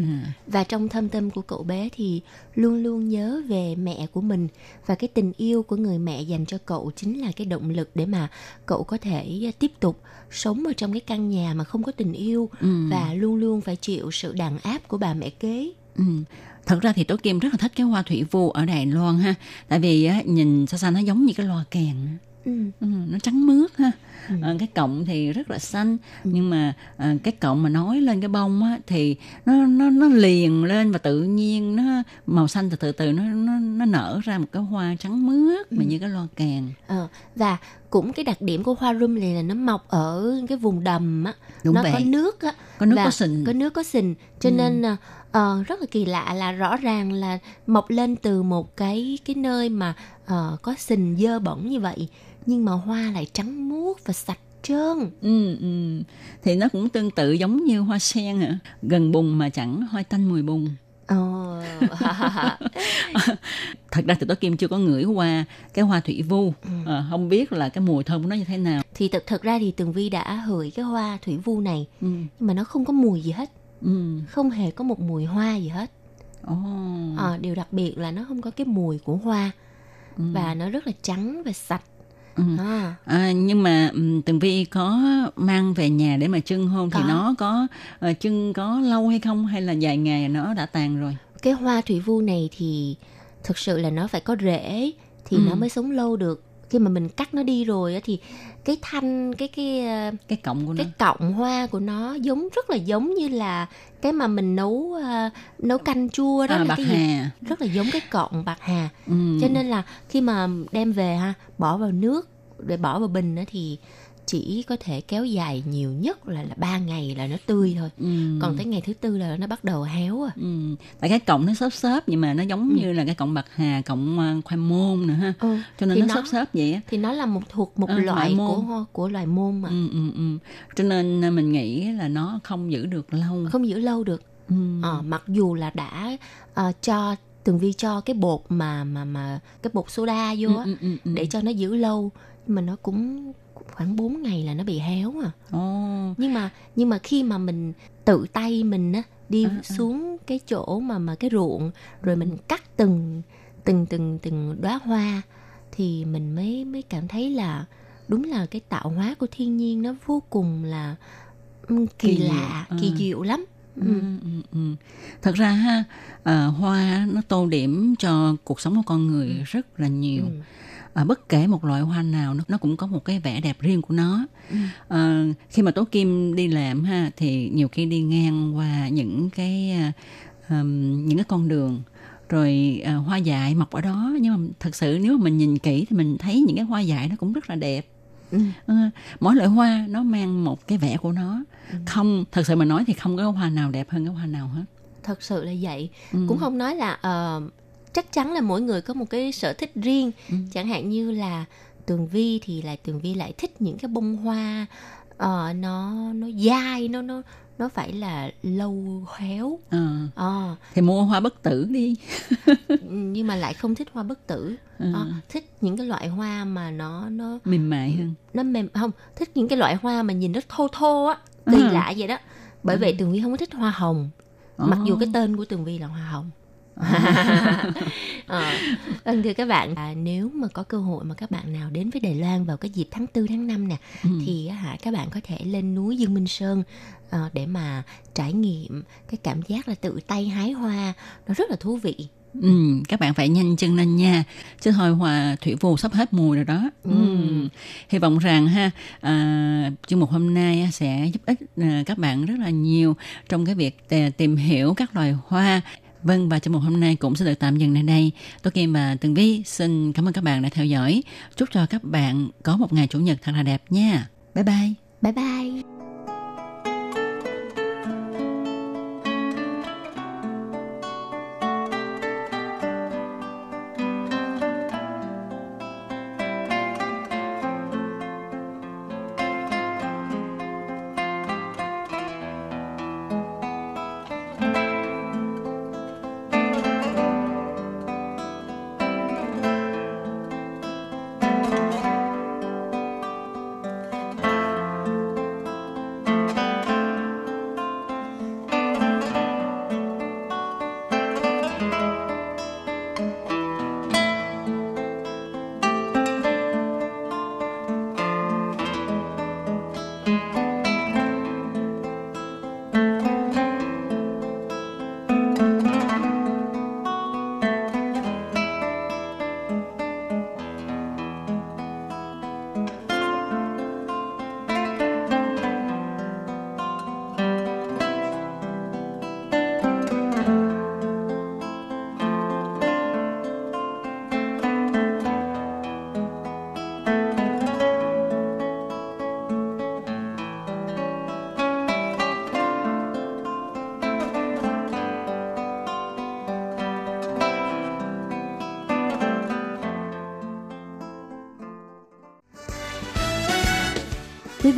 Và trong thâm tâm của cậu bé thì luôn luôn nhớ về mẹ của mình và cái tình yêu của người mẹ dành cho cậu chính là cái động lực để mà cậu có thể tiếp tục sống ở trong cái căn nhà mà không có tình yêu ừ. và luôn luôn phải chịu sự đàn áp của bà mẹ kế. Ừ. Thật ra thì Tố Kim rất là thích cái hoa thủy vu ở Đài Loan ha. Tại vì á, nhìn xa xa nó giống như cái loa kèn. Ừ. Ừ, nó trắng mướt ha ừ. à, cái cọng thì rất là xanh ừ. nhưng mà à, cái cọng mà nói lên cái bông á thì nó nó nó liền lên và tự nhiên nó màu xanh từ từ từ nó nó nó nở ra một cái hoa trắng mướt ừ. mà như cái loa kèn ờ, và cũng cái đặc điểm của hoa rum này là nó mọc ở cái vùng đầm á Đúng nó vậy. có nước á có nước có sình có nước có sình cho ừ. nên uh, rất là kỳ lạ là rõ ràng là mọc lên từ một cái cái nơi mà uh, có sình dơ bẩn như vậy nhưng mà hoa lại trắng muốt và sạch trơn. Ừ, ừ. Thì nó cũng tương tự giống như hoa sen hả? Gần bùn mà chẳng hoa tanh mùi bùn. Ồ. Thật ra thì Tố Kim chưa có ngửi qua cái hoa thủy vu, ừ. à, không biết là cái mùi thơm của nó như thế nào. Thì thật thật ra thì Tường Vi đã hửi cái hoa thủy vu này, ừ. nhưng mà nó không có mùi gì hết, ừ. không hề có một mùi hoa gì hết. Oh. À, điều đặc biệt là nó không có cái mùi của hoa ừ. và nó rất là trắng và sạch Ừ. À, À, nhưng mà Tường Vi có mang về nhà để mà trưng không? Thì nó có ờ, trưng có lâu hay không? Hay là vài ngày nó đã tàn rồi? Cái hoa thủy vu này thì thực sự là nó phải có rễ thì Ừ. nó mới sống lâu được khi mà mình cắt nó đi rồi á thì cái thanh cái cái ờ, cái cọng của nó. cái cọng hoa của nó giống rất là giống như là cái mà mình nấu ờ, nấu canh chua đó à, là cái gì? hà. Rất là giống cái cọng bạc hà. Ừ. cho nên là khi mà đem về ha bỏ vào nước để bỏ vào bình đó thì chỉ có thể kéo dài nhiều nhất là là ba ngày là nó tươi thôi ừ. còn tới ngày thứ tư là nó bắt đầu héo à ừ. tại cái cọng nó xốp xốp nhưng mà nó giống Ừ. như là cái cọng bạc hà cọng ờ, khoai môn nữa ha ừ. cho nên Thì nó, nó- xốp xốp vậy á thì nó là một thuộc một Ờ, loại môn. của của loài môn mà ừ, ừ, ừ. cho nên ờ, mình nghĩ là nó không giữ được lâu không giữ lâu được ừ. Ờ, mặc dù là đã ờ, cho tường vi cho cái bột mà mà mà cái bột soda vô á ừ, ừ, ừ. để cho nó giữ lâu nhưng mà nó cũng khoảng 4 ngày là nó bị héo à Ồ. nhưng mà nhưng mà khi mà mình tự tay mình á đi À, à. xuống cái chỗ mà mà cái ruộng rồi mình cắt từng từng từng từng đóa hoa thì mình mới mới cảm thấy là đúng là cái tạo hóa của thiên nhiên nó vô cùng là ừm, kỳ, Kỳ lạ à. kỳ diệu lắm Ừ, ừ. ừ, ừ. thật ra ha ờ, hoa nó tô điểm cho cuộc sống của con người Ừ. rất là nhiều Ừ. à, bất kể một loại hoa nào nó, nó cũng có một cái vẻ đẹp riêng của nó Ừ. Ờ, khi mà tố kim đi làm ha thì nhiều khi đi ngang qua những cái à, ừm, những cái con đường rồi à, hoa dại mọc ở đó nhưng mà thật sự nếu mà mình nhìn kỹ thì mình thấy những cái hoa dại nó cũng rất là đẹp Ừ. Mỗi loại hoa nó mang một cái vẻ của nó Ừ. không thật sự mà nói thì không có hoa nào đẹp hơn cái hoa nào hết thật sự là vậy Ừ. cũng không nói là ờ, chắc chắn là mỗi người có một cái sở thích riêng. Ừ. chẳng hạn như là tường vi thì là tường vi lại thích những cái bông hoa ờ, nó nó dai nó nó nó phải là lâu héo Ờ, Ờ, thì mua hoa bất tử đi. Nhưng mà lại không thích hoa bất tử. Ừ. Ờ, thích những cái loại hoa mà nó nó mềm mại hơn. Nó mềm không thích những cái loại hoa mà nhìn nó thô thô á kỳ Ừ. lạ vậy đó. Bởi vậy tường vi không có thích hoa hồng. Mặc dù cái tên của tường vi là hoa hồng Ờ, vâng thưa các bạn. À, nếu mà có cơ hội mà các bạn nào đến với Đài Loan vào cái dịp tháng 4 tháng 5 nè Ừ. thì hả các bạn có thể lên núi Dương Minh Sơn ờ, để mà trải nghiệm cái cảm giác là tự tay hái hoa. Nó rất là thú vị. Ừ, các bạn phải nhanh chân lên nha. Chứ thôi hoa thủy vu sắp hết mùa rồi đó. Ừ. hy vọng rằng ha à, chương mục hôm nay sẽ giúp ích à, các bạn rất là nhiều trong cái việc tè- tìm hiểu các loài hoa Vâng và trong một hôm nay cũng sẽ được tạm dừng tại đây. Tôi Kim và Tường Vi xin cảm ơn các bạn đã theo dõi. Chúc cho các bạn có một ngày chủ nhật thật là đẹp nha. Bye bye. bye bye